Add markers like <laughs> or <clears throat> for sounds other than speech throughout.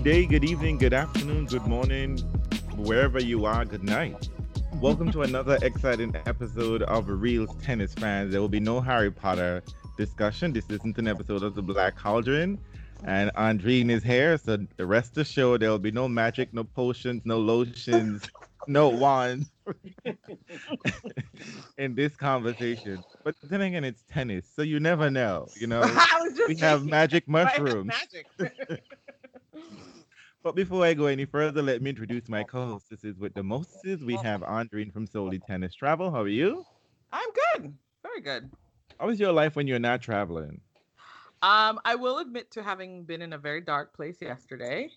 Good day, good evening, good afternoon, good morning, wherever you are, good night. Welcome to another exciting episode of Real Tennis Fans. There will be no Harry Potter discussion. This isn't an episode of the Black Cauldron. And Andrine is here, so the rest of the show there will be no magic, no potions, no lotions, <laughs> no wands <laughs> in this conversation. But then again, it's tennis, so you never know. You know, <laughs> we have magic mushrooms. Magic. But before I go any further, let me introduce my co-hostesses with the mostesses. We have Andrine from Solely Tennis Travel. How are you? I'm good. Very good. How is your life when you're not traveling? Um, I will admit to having been in a very dark place yesterday.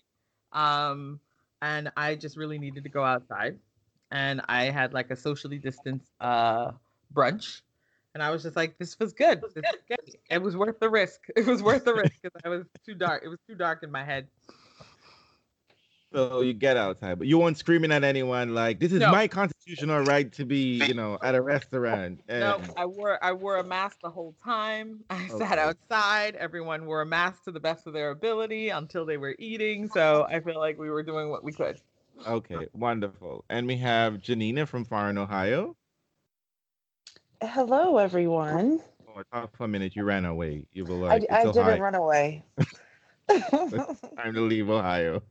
Um, and I just really needed to go outside. And I had like a socially distanced uh brunch. And I was just like, this was good. This was good. It was worth the risk. It was worth the risk because I was too dark. It was too dark in my head. So you get outside, but you weren't screaming at anyone like, "This is No. my constitutional right to be, you know, at a restaurant." <laughs> No, I wore I wore a mask the whole time. <laughs> I Okay. sat outside. Everyone wore a mask to the best of their ability until they were eating. So I feel like we were doing what we could. Okay, wonderful. And we have Janina from Foreign, Ohio. Hello, everyone. Oh, I thought for a minute you ran away. You were I, like, d- "It's I didn't run away. <laughs> Time to leave Ohio.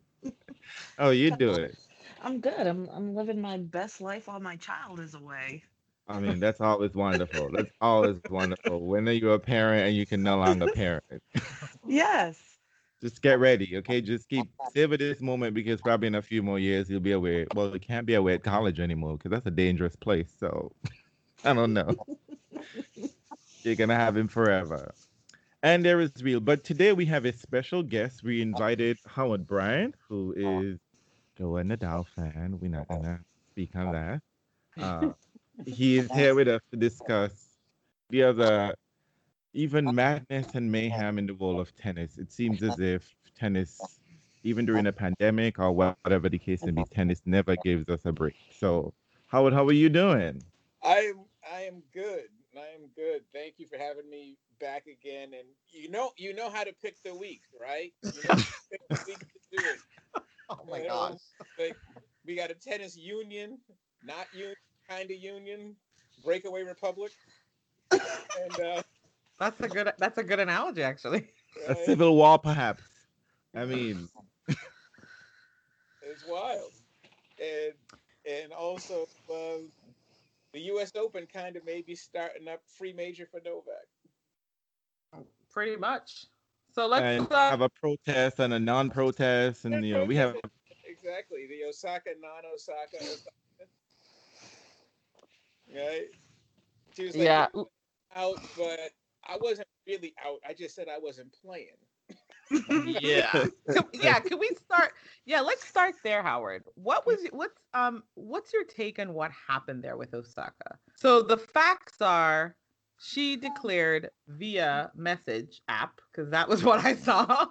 Oh, you <laughs> do it. I'm good. I'm I'm living my best life while my child is away. I mean, that's always wonderful. That's always wonderful. When you're a parent and you can no longer parent. <laughs> Yes. Just get ready, <laughs> okay? Just keep savor this moment because probably in a few more years you'll be away. Well, you can't be away at college anymore because that's a dangerous place. So I don't know. You're gonna have him forever. And there is real. But today we have a special guest. We invited Howard Bryant, who is Joe Nadal fan. We're not gonna speak on that. <laughs> Uh, he is here with us to discuss the other even madness and mayhem in the world of tennis. It seems as if tennis, even during a pandemic or whatever the case may be, tennis never gives us a break. So, Howard, how are you doing? I I am good. I am good. Thank you for having me back again. And you know you know how to pick the week, right? You know <laughs> pick the week to do it. Oh my gosh. Like we got a tennis union, not union, kind of union, breakaway republic. And uh, That's a good that's a good analogy actually. A uh, civil war, perhaps. I mean, it's wild. And and also uh, the U.S. Open kind of maybe starting up free major for Novak. Pretty much. So let's and uh, have a protest and a non-protest, and you know we have <laughs> exactly the Osaka non-Osaka. Osaka. Right? She was like yeah. out, but I wasn't really out. I just said I wasn't playing. <laughs> yeah. Can- yeah, can we start? Yeah, let's start there, Howard. What was what's um what's your take on what happened there with Osaka? So the facts are she declared via message app because that was <laughs> what I saw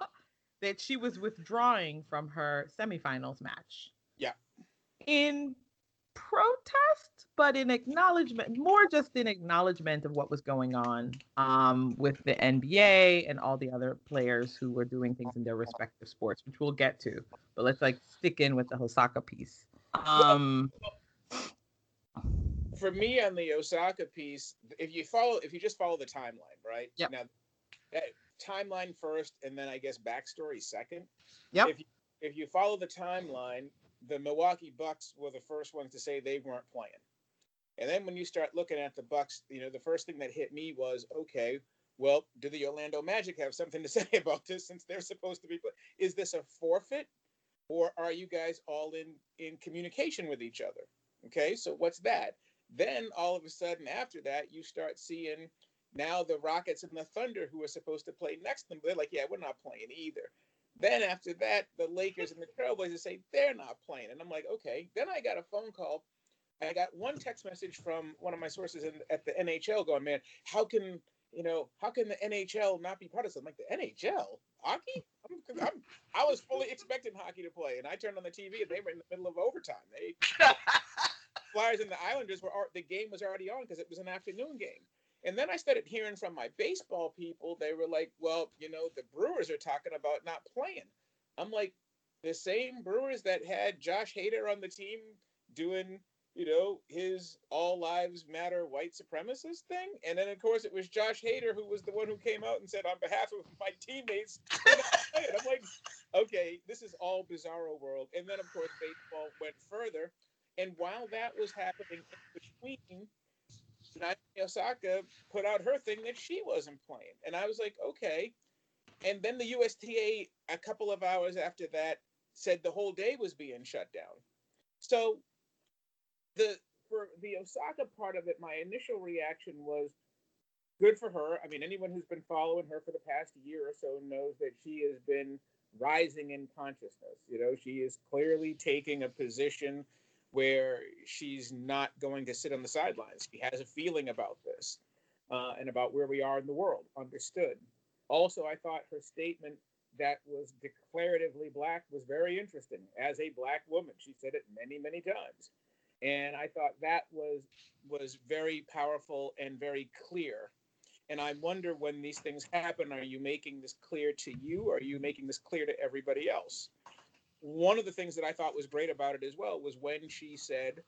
that she was withdrawing from her semifinals match. Yeah. In protest, but in acknowledgement, more just in acknowledgement of what was going on um, with the NBA and all the other players who were doing things in their respective sports, which we'll get to. But let's like stick in with the Osaka piece. Um, For me on the Osaka piece, if you follow, if you just follow the timeline, right? Yep. Now, that timeline first, and then I guess backstory second. Yep. If you, if you follow the timeline, the Milwaukee Bucks were the first ones to say they weren't playing. And then when you start looking at the Bucks, you know, the first thing that hit me was, okay, well, do the Orlando Magic have something to <laughs> say about this since they're supposed to be? Is this a forfeit, or are you guys all in in communication with each other? Okay, so what's that? Then all of a sudden, after that, you start seeing now the Rockets and the Thunder, who are supposed to play next to them, they're like, yeah, we're not playing either. Then after that, the Lakers and the Trailblazers say they're not playing, and I'm like, okay. Then I got a phone call. I got one text message from one of my sources in, at the NHL going, man, how can you know how can the NHL not be part of something like the NHL hockey? I'm, I'm, I was fully expecting hockey to play, and I turned on the TV and they were in the middle of overtime. They <laughs> Flyers and the Islanders were the game was already on because it was an afternoon game. And then I started hearing from my baseball people. They were like, "Well, you know, the Brewers are talking about not playing." I'm like, the same Brewers that had Josh Hader on the team doing, you know, his all lives matter white supremacist thing. And then, of course, it was Josh Hader who was the one who came out and said, on behalf of my teammates, I'm like, okay, this is all bizarro world. And then, of course, baseball went further. And while that was happening in between, Naomi Osaka put out her thing that she wasn't playing. And I was like, okay. And then the USTA, a couple of hours after that, said the whole day was being shut down. So the for the Osaka part of it, my initial reaction was good for her. I mean, anyone who's been following her for the past year or so knows that she has been rising in consciousness. You know, she is clearly taking a position where she's not going to sit on the sidelines. She has a feeling about this uh, and about where we are in the world. Understood. Also, I thought her statement that was declaratively black was very interesting. As a black woman, she said it many, many times, and I thought that was was very powerful and very clear. And I wonder when these things happen, are you making this clear to you, or are you making this clear to everybody else? One of the things that I thought was great about it as well was when she said,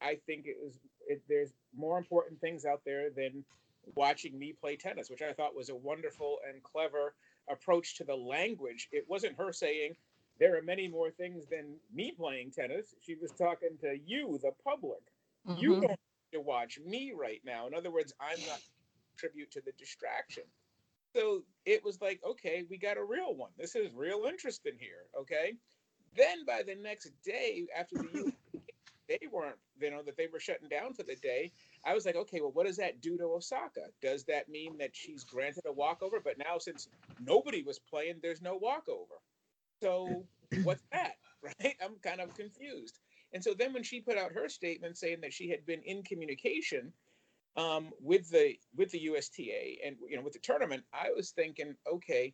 "I think it was it, there's more important things out there than watching me play tennis," which I thought was a wonderful and clever approach to the language. It wasn't her saying, there are many more things than me playing tennis. She was talking to you, the public. Mm-hmm. You don't to watch me right now. In other words, I'm not tribute to the distraction. So it was like, okay, we got a real one. This is real interesting here. Okay. Then by the next day, after the <laughs> they weren't, you know, that they were shutting down for the day, I was like, okay, well, what does that do to Osaka? Does that mean that she's granted a walkover? But now, since nobody was playing, there's no walkover. So what's that? <laughs> Right? I'm kind of confused. And so then when she put out her statement saying that she had been in communication um, with the with the USTA and you know with the tournament, I was thinking, okay,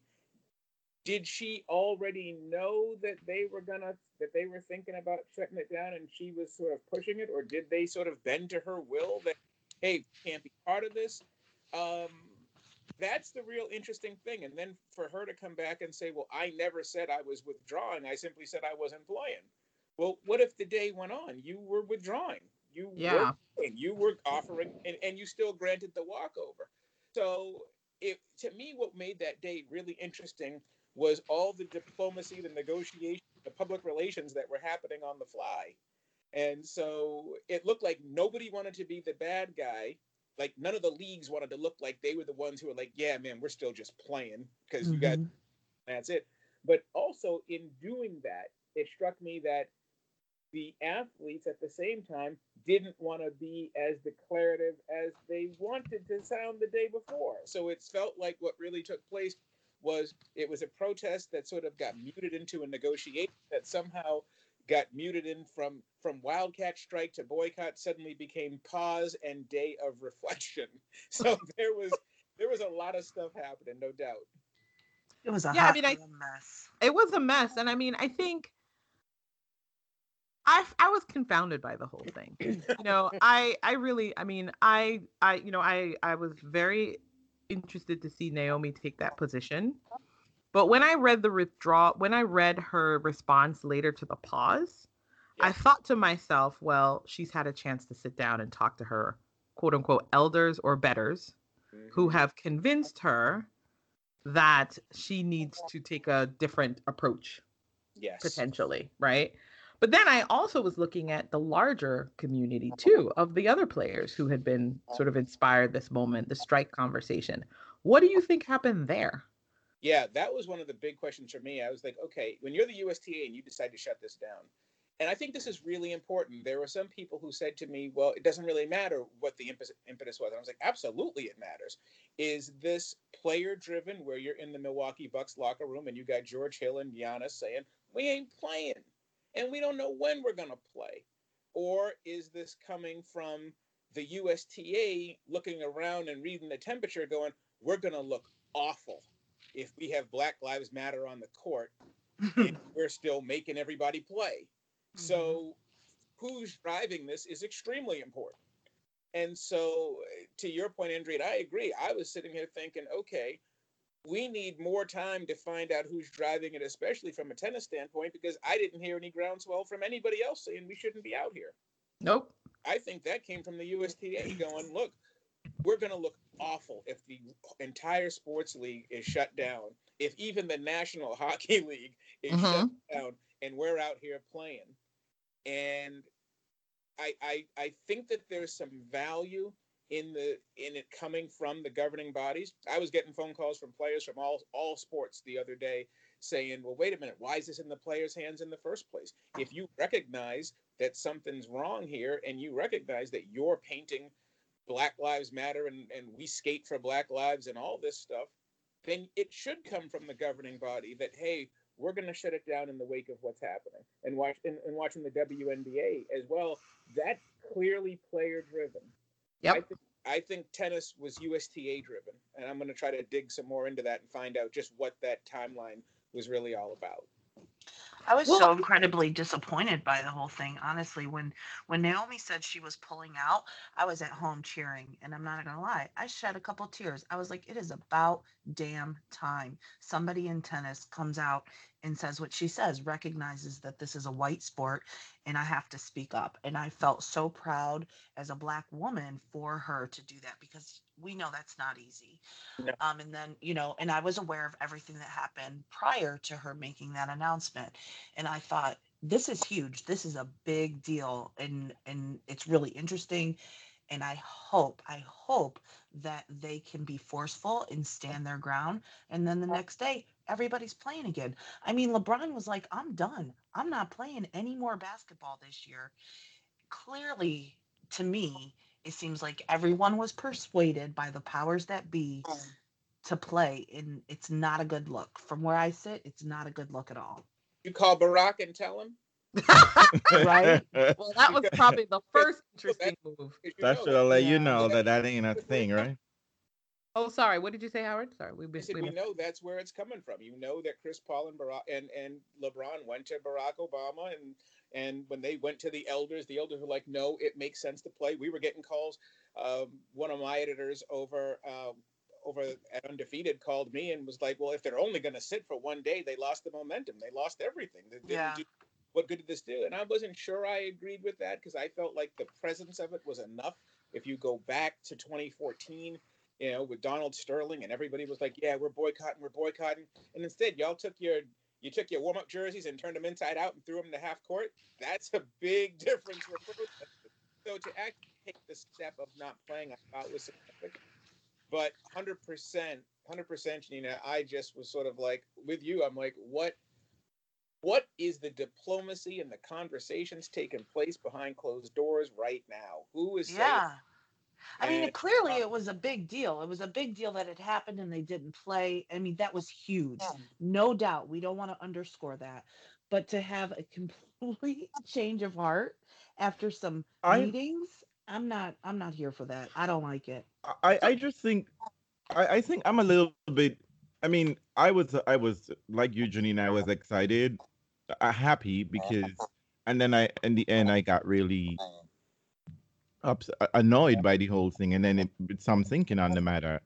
did she already know that they were gonna that they were thinking about shutting it down and she was sort of pushing it? Or did they sort of bend to her will that hey can't be part of this? Um, that's the real interesting thing. And then for her to come back and say well i never said i was withdrawing. I simply said i wasn't playing. Well what if the day went on? You were withdrawing. You yeah. were you were offering and, and you still granted the walkover. So it to me what made that day really interesting was all the diplomacy, the negotiation, the public relations that were happening on the fly. And so it looked like nobody wanted to be the bad guy. Like none of the leagues wanted to look like they were the ones who were like, yeah, man, we're still just playing because mm-hmm. you got mm-hmm. that's it. But also in doing that, it struck me that the athletes at the same time didn't want to be as declarative as they wanted to sound the day before. So it felt like what really took place was it was a protest that sort of got muted into a negotiation that somehow got muted in from from wildcat strike to boycott suddenly became pause and day of reflection. <laughs> So there was there was a lot of stuff happening no doubt. It was a yeah i mean I, mess. It was a mess and i mean i think I, I was confounded by the whole thing. You know <laughs> i i really i mean i i you know i i was very interested to see Naomi take that position. But when I read the withdraw, when I read her response later to the pause, yeah. I thought to myself, well, she's had a chance to sit down and talk to her quote unquote elders or betters mm-hmm. who have convinced her that she needs to take a different approach. Yes. Potentially, right? But then I also was looking at the larger community too of the other players who had been sort of inspired this moment, the strike conversation. What do you think happened there? Yeah, that was one of the big questions for me. I was like, okay, when you're the USTA and you decide to shut this down, and I think this is really important. There were some people who said to me, well, it doesn't really matter what the impetus was. And I was like, absolutely, it matters. Is this player driven where you're in the Milwaukee Bucks locker room and you got George Hill and Giannis saying, we ain't playing? And we don't know when we're going to play? Or is this coming from the USTA looking around and reading the temperature going, we're going to look awful if we have Black Lives Matter on the court and <laughs> we're still making everybody play? Mm-hmm. So, who's driving this is extremely important. And so, to your point, Andrea, I agree. I was sitting here thinking, okay, we need more time to find out who's driving it, especially from a tennis standpoint, because I didn't hear any groundswell from anybody else saying we shouldn't be out here. Nope. I think that came from the USTA going, look, we're going to look awful if the entire sports league is shut down, if even the National Hockey <laughs> League is shut Mhm. down, and we're out here playing. And I, I I think that there's some value in the in it coming from the governing bodies. I was getting phone calls from players from all all sports the other day saying, "Well, wait a minute, why is this in the players' hands in the first place? If you recognize that something's wrong here and you recognize that you're painting Black Lives Matter and and we skate for Black lives and all this stuff, then it should come from the governing body that hey, we're going to shut it down in the wake of what's happening and watch and, and watching the WNBA as well. That's clearly player driven. Yep. I think, I think tennis was USTA driven, and I'm going to try to dig some more into that and find out just what that timeline was really all about. I was Well- so incredibly disappointed by the whole thing. Honestly, when when Naomi said she was pulling out, I was at home cheering, and I'm not gonna lie, I shed a couple tears. I was like, it is about damn time somebody in tennis comes out and says what she says, recognizes that this is a white sport, and I have to speak up. And I felt so proud as a black woman for her to do that because we know that's not easy. Um, and then you know, and I was aware of everything that happened prior to her making that announcement and I thought this is huge. This is a big deal, and and it's really interesting. And I hope, I hope that they can be forceful and stand their ground. And then the next day, everybody's playing again. I mean, LeBron was like, "I'm done. I'm not playing any more basketball this year." Clearly, to me, it seems like everyone was persuaded by the powers that be to play, and it's not a good look. From where I sit, it's not a good look at all. You call Barack and tell him. Right? <laughs> well, that was probably the first interesting move. That should have let you know that that ain't a thing, right? Oh, sorry. What did you say, Howard? Sorry, we we, said, we we know that's where it's coming from. You know that Chris Paul and Barack and, and LeBron went to Barack Obama and and when they went to the elders, the elders were like, no, it makes sense to play. We were getting calls. Um, one of my editors over um, over at Undefeated called me and was like, well, if they're only going to sit for one day, they lost the momentum. They lost everything. They didn't Yeah. do what good did this do? And I wasn't sure I agreed with that because I felt like the presence of it was enough. If you go back to 2014, you know, with Donald Sterling and everybody was like, "Yeah, we're boycotting, we're boycotting," and instead y'all took your you took your warm up jerseys and turned them inside out and threw them to half court. That's a big <laughs> difference. So to actually take the step of not playing, I thought was significant. But 100%, 100%, Janina, I just was sort of like with you. I'm like, what what is the diplomacy and the conversations taking place behind closed doors right now? Who is saying Yeah. I mean, And, it, clearly uh, it was a big deal. It was a big deal that it happened and they didn't play. I mean, that was huge. No doubt. We don't want to underscore that. But to have a <laughs> complete change of heart after some I- meetings, I'm not I'm not here for that. I don't like it. I, I just think I, I think I'm a little bit I mean, I was I was like you, Janine, I was excited, uh, happy uh-huh. because and then I in the uh-huh. end I got really ups, annoyed by the whole thing and then it, with some thinking on the uh-huh. matter.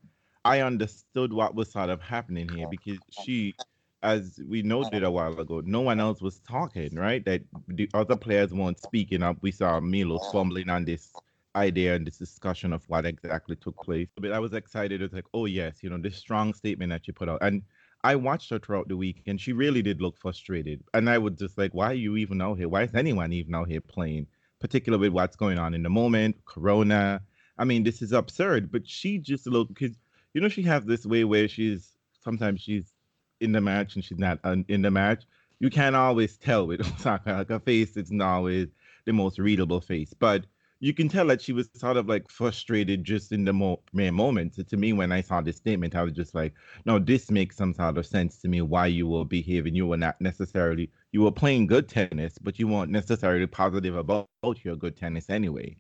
I understood what was sort of happening here because she as we noted a while ago, no one else was talking, right? That the other players weren't speaking up. We saw Milo fumbling on this idea and this discussion of what exactly took place. But I was excited. It's like, oh yes, you know, this strong statement that you put out. And I watched her throughout the week, and she really did look frustrated. And I was just like, why are you even out here? Why is anyone even out here playing? Particularly with what's going on in the moment, Corona. I mean, this is absurd. But she just looked because you know she has this way where she's sometimes she's in the match and she's not in the match. You can't always tell with Osaka. <laughs> Like her face is not always the most readable face, but you can tell that she was sort of like frustrated just in the mere moment. So to me, when I saw this statement, I was just like, no, this makes some sort of sense to me why you were behaving. You were not necessarily, you were playing good tennis, but you weren't necessarily positive about, your good tennis anyway.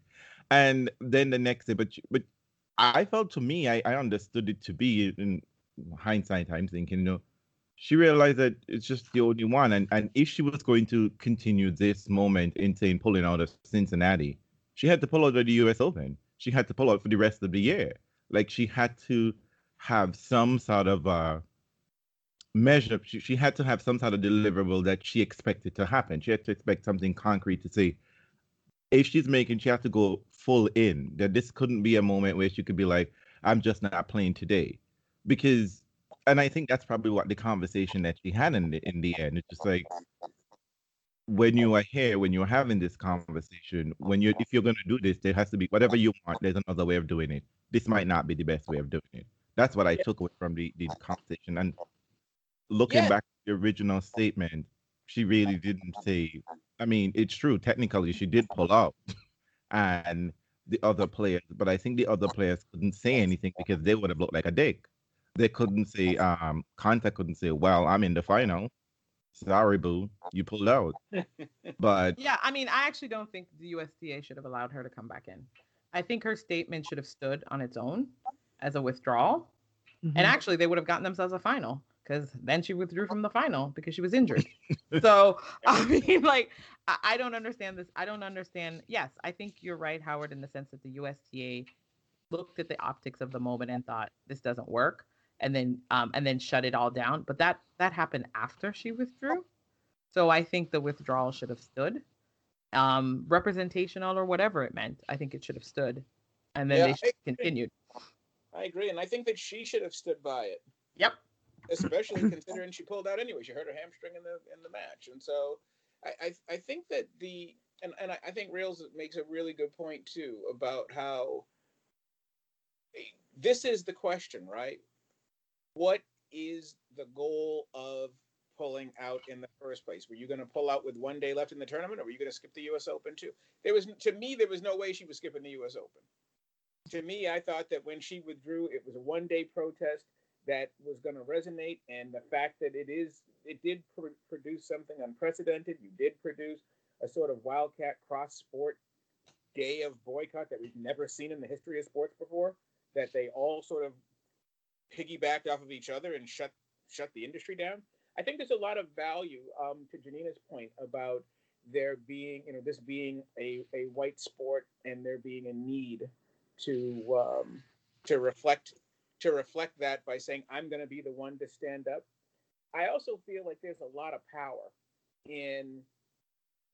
And then the next day, but, but I felt to me, I, I understood it to be in hindsight, I'm thinking, you know, she realized that it's just the only one. And, and if she was going to continue this moment in pulling out of Cincinnati, she had to pull out of the US Open. She had to pull out for the rest of the year. Like she had to have some sort of uh, measure. She, she had to have some sort of deliverable that she expected to happen. She had to expect something concrete to say. If she's making, she had to go full in. That this couldn't be a moment where she could be like, "I'm just not playing today," because, and I think that's probably what the conversation that she had in the in the end. It's just like when you are here, when you're having this conversation, when you if you're going to do this, there has to be whatever you want. There's another way of doing it. This might not be the best way of doing it. That's what I took away from the, the conversation. And looking Yeah. back the original statement, she really didn't say. I mean, it's true. Technically, she did pull out, <laughs> and the other players, but I think the other players couldn't say anything because they would have looked like a dick. They couldn't say. Um, Contact couldn't say, "Well, I'm in the final." Sorry, boo, you pulled out. <laughs> But Yeah, I mean, I actually don't think the USTA should have allowed her to come back in. I think her statement should have stood on its own as a withdrawal. Mhm. And actually, they would have gotten themselves a final because then she withdrew from the final because she was injured. <laughs> so, <laughs> I mean, like, I, I don't understand this. I don't understand. Yes, I think you're right, Howard, in the sense that the USTA looked at the optics of the moment and thought this doesn't work, and then um, and then shut it all down. But that that happened after she withdrew. So I think the withdrawal should have stood, um, representational or whatever it meant. I think it should have stood, and then Yeah, they I should have continued. I agree, and I think that she should have stood by it, Yep. especially <coughs> considering she pulled out anyway. She hurt her hamstring in the in the match, and so I I, I think that the and and I, I think Rails makes a really good point too about how this is the question, right? What is the goal of pulling out in the first place? Were you going to pull out with one day left in the tournament, or were you going to skip the U.S. Open too? There was, to me, there was no way she was skipping the U.S. Open. To me, I thought that when she withdrew, it was a one-day protest that was going to resonate, and the fact that it is, it did pr- produce something unprecedented. You did produce a sort of wildcat cross-sport day of boycott that we've never seen in the history of sports before. That they all sort of piggybacked off of each other and shut shut the industry down. I think there's a lot of value um, to Janina's point about there being, you know, this being a, a white sport and there being a need to um, to reflect to reflect that by saying I'm going to be the one to stand up. I also feel like there's a lot of power in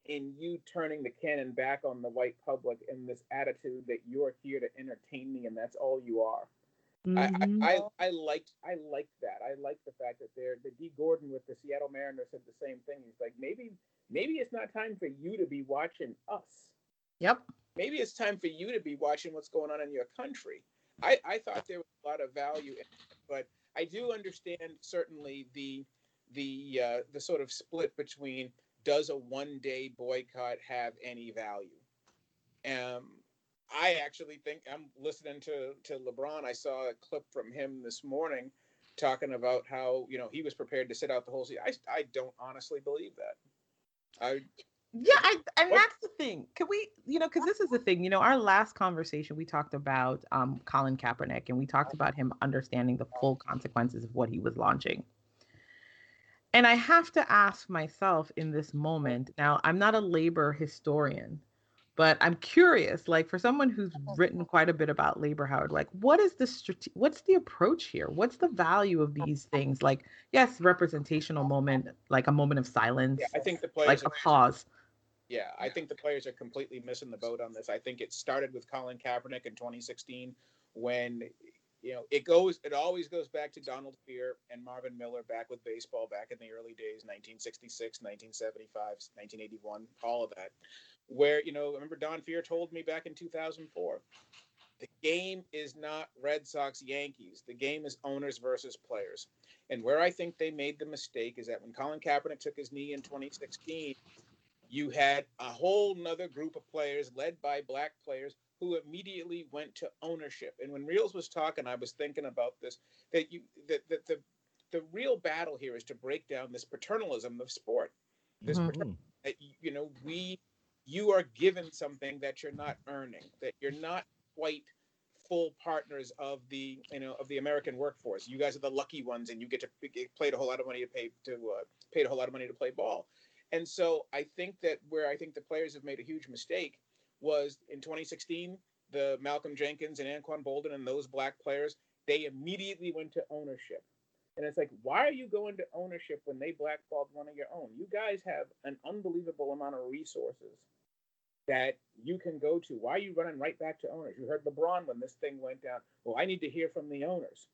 in you turning the cannon back on the white public and this attitude that you're here to entertain me and that's all you are. Mhm. I, I, I liked I liked that. I liked the fact that they're the Dee Gordon with the Seattle Mariners said the same thing. He's like maybe maybe it's not time for you to be watching us. Yep. Maybe it's time for you to be watching what's going on in your country. I, I thought there was a lot of value in it, but I do understand certainly the the uh, the sort of split between does a one day boycott have any value? Um, I actually think I'm listening to to LeBron. I saw a clip from him this morning talking about how you know he was prepared to sit out the whole season. I I don't honestly believe that. I Yeah, I, and What- that's the thing. Can we, you know, because this is the thing. You know, our last conversation, we talked about um, Colin Kaepernick, and we talked about him understanding the full consequences of what he was launching. And I have to ask myself in this moment. Now, I'm not a labor historian, but I'm curious. Like for someone who's written quite a bit about labor, Howard, like what is the strate- What's the approach here? What's the value of these things? Like, yes, representational moment, like a moment of silence, yeah, I think the players like a pause. Yeah, I think the players are completely missing the boat on this. I think it started with Colin Kaepernick in 2016 when you know it goes it always goes back to Donald Fehr and Marvin Miller back with baseball back in the early days 1966, 1975, 1981, all of that. Where, you know, remember Don Fehr told me back in 2004 the game is not Red Sox Yankees. The game is owners versus players. And where I think they made the mistake is that when Colin Kaepernick took his knee in 2016, you had a whole nother group of players led by black players who immediately went to ownership. And when Reels was talking, I was thinking about this that you that, that the the real battle here is to break down this paternalism of sport. This Mhm. patern- that you know we you are given something that you're not earning, that you're not quite full partners of the you know of the American workforce. You guys are the lucky ones, and you get to play a whole lot of money to pay to uh, paid a whole lot of money to play ball. And so I think that where I think the players have made a huge mistake was in 2016, the Malcolm Jenkins and Anquan Boldin and those black players they immediately went to ownership. And it's like, why are you going to ownership when they blackballed one of your own? You guys have an unbelievable amount of resources that you can go to. Why are you running right back to owners? You heard LeBron when this thing went down. Well, I need to hear from the owners.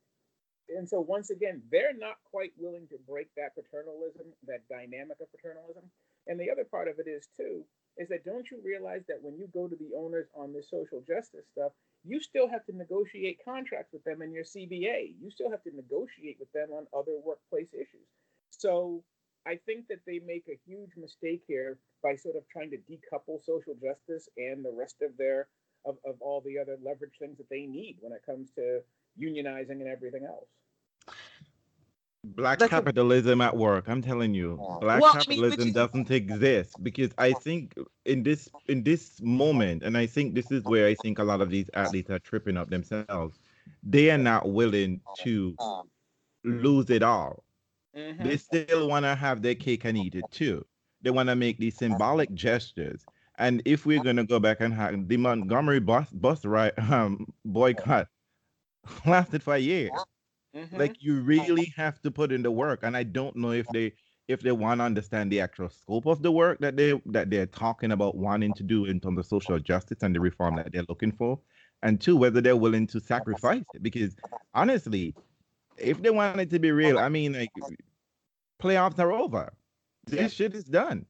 And so once again, they're not quite willing to break that paternalism, that dynamic of paternalism. And the other part of it is too, is that don't you realize that when you go to the owners on this social justice stuff, you still have to negotiate contracts with them in your CBA. You still have to negotiate with them on other workplace issues. So I think that they make a huge mistake here by sort of trying to decouple social justice and the rest of their of, of all the other leverage things that they need when it comes to unionizing and everything else. Black That's a- capitalism at work. I'm telling you, black Well, I mean, but capitalism doesn't exist because I think in this in this moment, and I think this is where I think a lot of these athletes are tripping up themselves. They are not willing to um, lose it all. Mhm. They still want to have their cake and eat it too. They want to make these symbolic gestures. And if we're going to go back and have the Montgomery bus bus ride <laughs> um, boycott <laughs> lasted for a year Mhm. like you really have to put in the work and i don't know if they if they want to understand the actual scope of the work that they that they're talking about wanting to do in terms of social justice and the reform that they're looking for and two whether they're willing to sacrifice it because honestly if they want it to be real i mean like uh-huh. playoffs are over this Yep. shit is done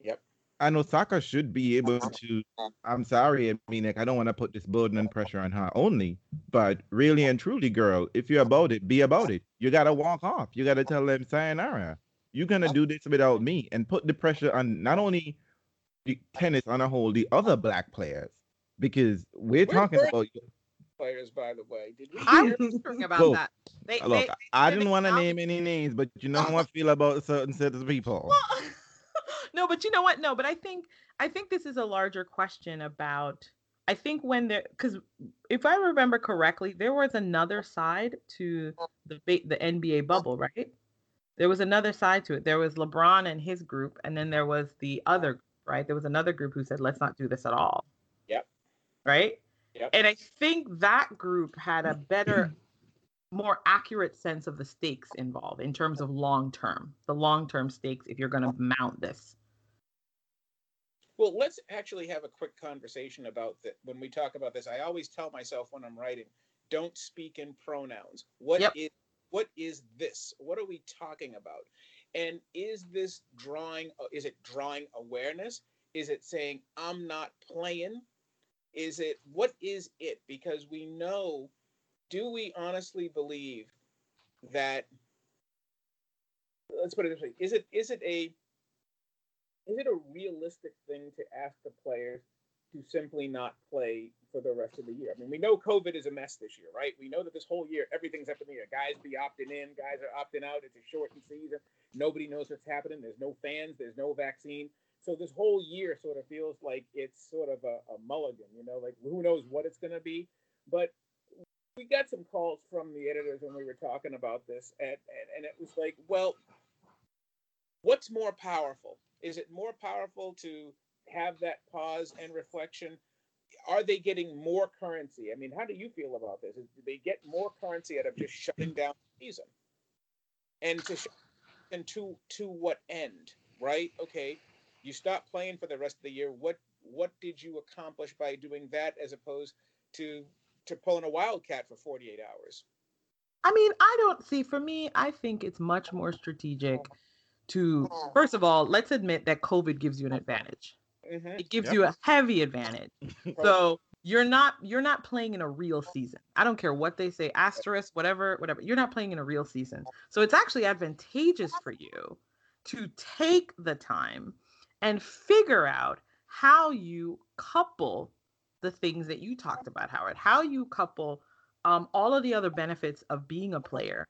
Yep. and osaka should be able uh-huh. to i'm sorry i mean like i don't want to put this burden and pressure on her only but really and truly, girl, if you're about it, be about it. You gotta walk off. You gotta tell them sayonara. You're gonna do this without me and put the pressure on not only the tennis on a whole, the other black players. Because we're We're talking about players, by the way. Did we I'm hear? <laughs> wondering about Look, that. They, look, they, I didn't want to name any names, but you know oh. how I feel about certain set of people. Well, <laughs> no, but you know what? No, but I think I think this is a larger question about. I think when there, because if I remember correctly, there was another side to the the NBA bubble, right? There was another side to it. There was LeBron and his group, and then there was the other, group, right? There was another group who said, "Let's not do this at all." Yep. Right. Yep. And I think that group had a better, more accurate sense of the stakes involved in terms of long term, the long term stakes if you're going to mount this. Well, let's actually have a quick conversation about that. When we talk about this, I always tell myself when I'm writing, don't speak in pronouns. What is Yep. what is this? What are we talking about? And is this drawing? Is it drawing awareness? Is it saying I'm not playing? Is it what is it? Because we know. Do we honestly believe that? Let's put it this way: Is it is it a is it a realistic thing to ask the players to simply not play for the rest of the year? I mean, we know COVID is a mess this year, right? We know that this whole year everything's up in the air. Guys be opting in, guys are opting out. It's a shortened season. Nobody knows what's happening. There's no fans. There's no vaccine. So this whole year sort of feels like it's sort of a, a mulligan, you know, like who knows what it's going to be. But we got some calls from the editors when we were talking about this, and, and, and it was like, well, what's more powerful? Is it more powerful to have that pause and reflection? Are they getting more currency? I mean, how do you feel about this? Do they get more currency out of just shutting down the season? And to and to to what end? Right? Okay, you stop playing for the rest of the year. What what did you accomplish by doing that as opposed to to pulling a wildcat for 48 hours? I mean, I don't see, for me, I think it's much more strategic to, first of all, let's admit that COVID gives you an advantage. hmm It gives Yep. you a heavy advantage. <laughs> So you're not you're not playing in a real season. I don't care what they say, asterisk, whatever, whatever. You're not playing in a real season. So it's actually advantageous for you to take the time and figure out how you couple the things that you talked about, Howard. How you couple um, all of the other benefits of being a player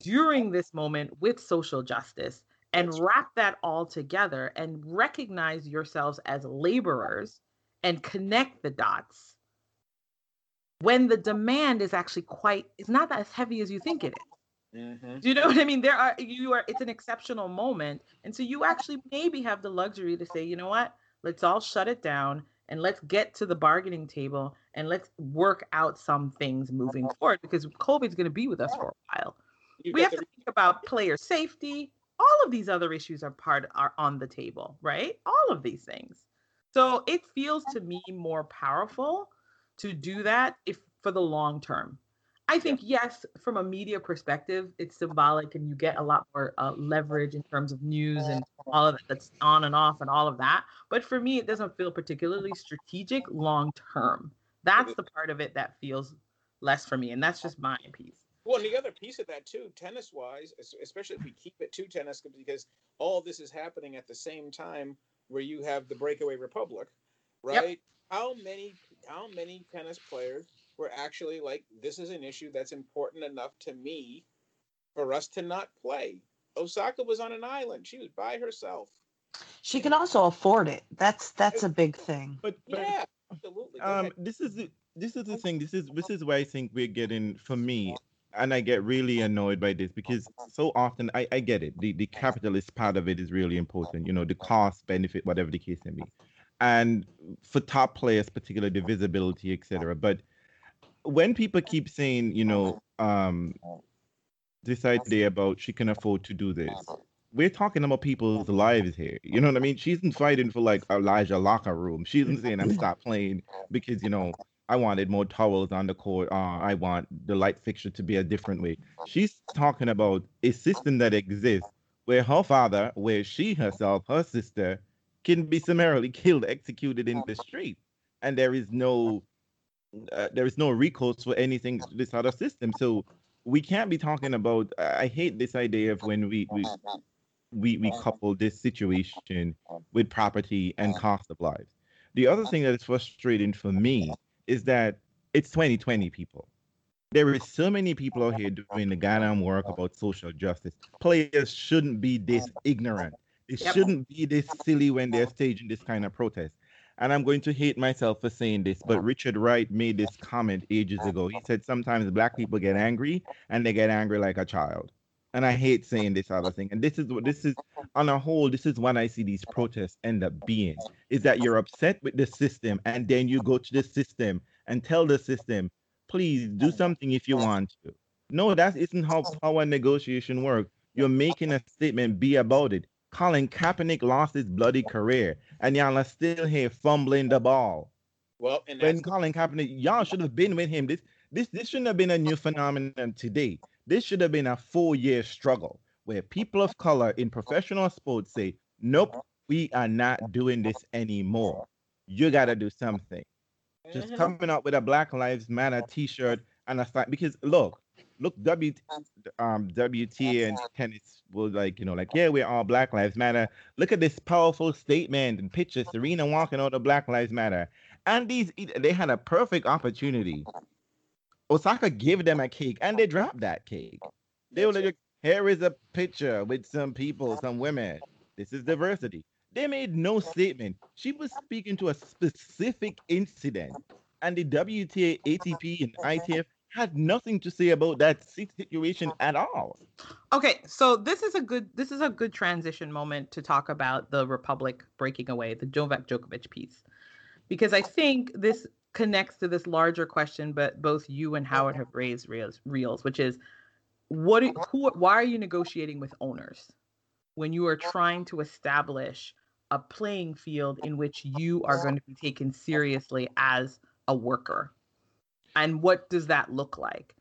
during this moment with social justice and wrap that all together and recognize yourselves as laborers and connect the dots when the demand is actually quite it's not as heavy as you think it is hmm do you know what i mean there are you are it's an exceptional moment and so you actually maybe have the luxury to say you know what let's all shut it down and let's get to the bargaining table and let's work out some things moving forward because COVID's going to be with us for a while. You've we have the- to think about player safety. All of these other issues are part are on the table, right? All of these things. So it feels to me more powerful to do that if for the long term. I think yes, from a media perspective, it's symbolic, and you get a lot more uh, leverage in terms of news and all of that that's on and off and all of that. But for me, it doesn't feel particularly strategic long term. That's the part of it that feels less for me, and that's just my piece. Well, and the other piece of that too, tennis wise, especially if we keep it to tennis, because all this is happening at the same time where you have the breakaway republic, Yep. right? How many how many tennis players were actually like, this is an issue that's important enough to me for us to not play? Osaka was on an island; she was by herself. She can also afford it. That's that's a big thing. But, but Yeah, absolutely. Go um, ahead. this is the, this is the thing. This is this is why I think we're getting for me, and I get really annoyed by this because so often I, I get it. The the capitalist part of it is really important. You know, the cost, benefit, whatever the case may be, and for top players, particularly the visibility, etc. But when people keep saying, you know, um, this idea about she can afford to do this, we're talking about people's lives here. You know what I mean? She isn't fighting for like Elijah locker room. She isn't saying I'm stop playing because you know I wanted more towels on the court. Uh, I want the light fixture to be a different way. She's talking about a system that exists where her father, where she herself, her sister, can be summarily killed, executed in the street, and there is no uh, there is no recourse for anything this other system. So we can't be talking about. I I hate this idea of when we we we, we couple this situation with property and cost of lives. The other thing that is frustrating for me is that it's 2020 people. There is so many people out here doing the goddamn work about social justice. Players shouldn't be this ignorant. They Yep. shouldn't be this silly when they're staging this kind of protest. And I'm going to hate myself for saying this, but uh-huh. Richard Wright made this comment ages ago. He said sometimes black people get angry and they get angry like a child. And I hate saying this other thing. And this is what this is on a whole, this is what I see these protests end up being is that you're upset with the system and then you go to the system and tell the system, please do something if you want to. No, that isn't how power negotiation works. You're making a statement, be about it. Colin Kaepernick lost his bloody career, and y'all are still here fumbling the ball. Well, and When Colin Kaepernick, y'all should have been with him. This this this shouldn't have been a new phenomenon today. This should have been a four-year struggle where people of color in professional sports say, "Nope, we are not doing this anymore. You got to do something." Just coming up with a Black Lives Matter T-shirt and a sign because look, look, W um WTA and tennis was like you know like yeah we're all Black Lives Matter. Look at this powerful statement and picture Serena walking out of Black Lives Matter, and these they had a perfect opportunity. Osaka gave them a cake and they dropped that cake. They were like, here is a picture with some people, some women. This is diversity. They made no statement. She was speaking to a specific incident, and the WTA, ATP, and ITF had nothing to say about that situation at all. Okay, so this is a good this is a good transition moment to talk about the Republic breaking away, the Novak Djokovic piece, because I think this connects to this larger question, but both you and Howard have raised reels, reels which is what who why are you negotiating with owners when you are trying to establish a playing field in which you are going to be taken seriously as a worker, and what does that look like?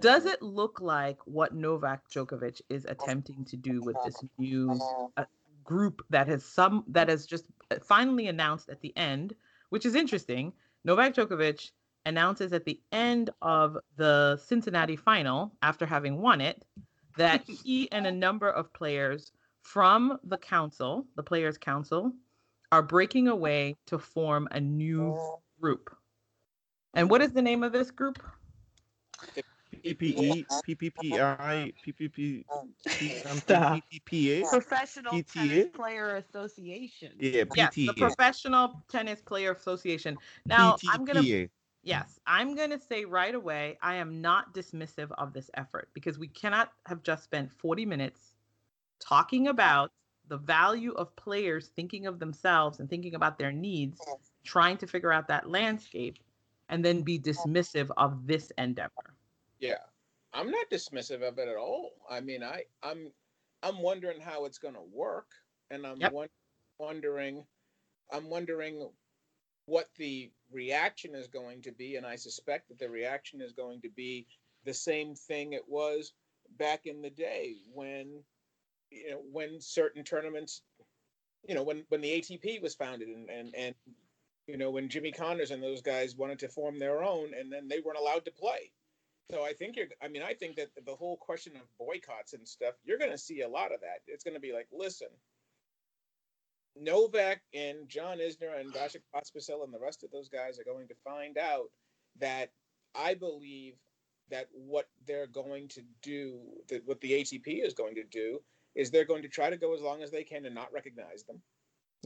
Does it look like what Novak Djokovic is attempting to do with this <laughs> new uh, group that has some that has just uh, finally announced at the end, which is interesting. Novak Djokovic announces at the end of the Cincinnati final after having won it that <laughs> he and a number of players from the council, the players council, are breaking away to form a new group. And what is the name of this group? PPE, PPPI, PPP. PPPA. Professional PTA? Tennis Player Association. Yeah, Yes, the Professional Tennis Player Association. Now, I'm gonna PTPA. yes, I'm gonna say right away, I am not dismissive of this effort because we cannot have just spent 40 minutes talking about the value of players thinking of themselves and thinking about their needs, trying to figure out that landscape and then be dismissive of this endeavor. Yeah. I'm not dismissive of it at all. I mean, I I'm I'm wondering how it's going to work and I'm Yep. won- wondering I'm wondering what the reaction is going to be and I suspect that the reaction is going to be the same thing it was back in the day when you know when certain tournaments you know when when the ATP was founded and and and you know when Jimmy Connors and those guys wanted to form their own and then they weren't allowed to play so I think you're I mean I think that the whole question of boycotts and stuff you're going to see a lot of that it's going to be like listen Novak and John Isner and Vasek Pospisil and the rest of those guys are going to find out that I believe that what they're going to do, that what the ATP is going to do, is they're going to try to go as long as they can and not recognize them.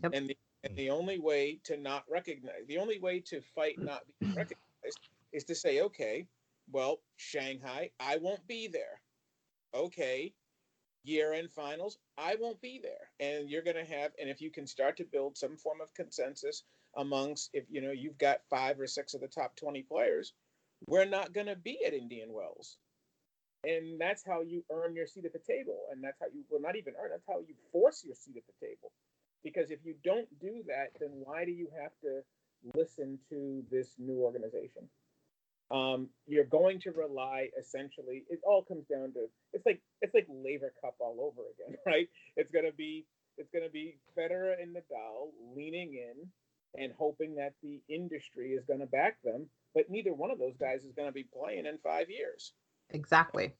Yep. And the and mm. the only way to not recognize, the only way to fight mm. not being recognized is to say, okay, well, Shanghai, I won't be there. Okay, year end finals, I won't be there. And you're going to have, and if you can start to build some form of consensus amongst, if you know, you've got five or six of the top 20 players, we're not going to be at Indian Wells. And that's how you earn your seat at the table. And that's how you, well, not even earn, that's how you force your seat at the table. Because if you don't do that, then why do you have to listen to this new organization? Um, you're going to rely essentially. It all comes down to it's like it's like Laver Cup all over again, <laughs> right? It's gonna be it's gonna be Federer and Nadal leaning in and hoping that the industry is gonna back them, but neither one of those guys is gonna be playing in five years. Exactly.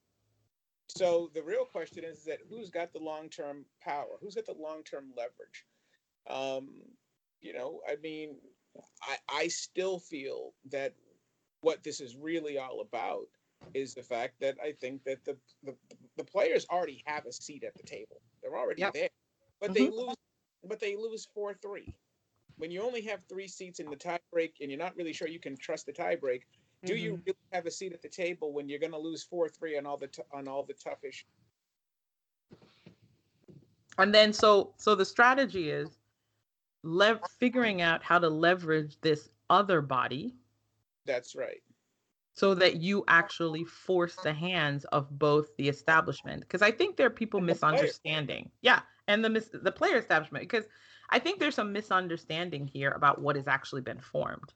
So the real question is that who's got the long term power? Who's got the long term leverage? Um, you know, I mean, I, I still feel that what this is really all about is the fact that I think that the the, the players already have a seat at the table. They're already Yep. there, but they lose. But they lose four three. When you only have three seats in the tie break, and you're not really sure you can trust the tie break, do you really have a seat at the table when you're going to lose four three on all the t- on all the tough issues? And then so so the strategy is lev- figuring out how to leverage this other body That's right. so that you actually force the hands of both the establishment because i think there are people And the player. misunderstanding yeah and the mis- the player establishment because i think there's some misunderstanding here about what has actually been formed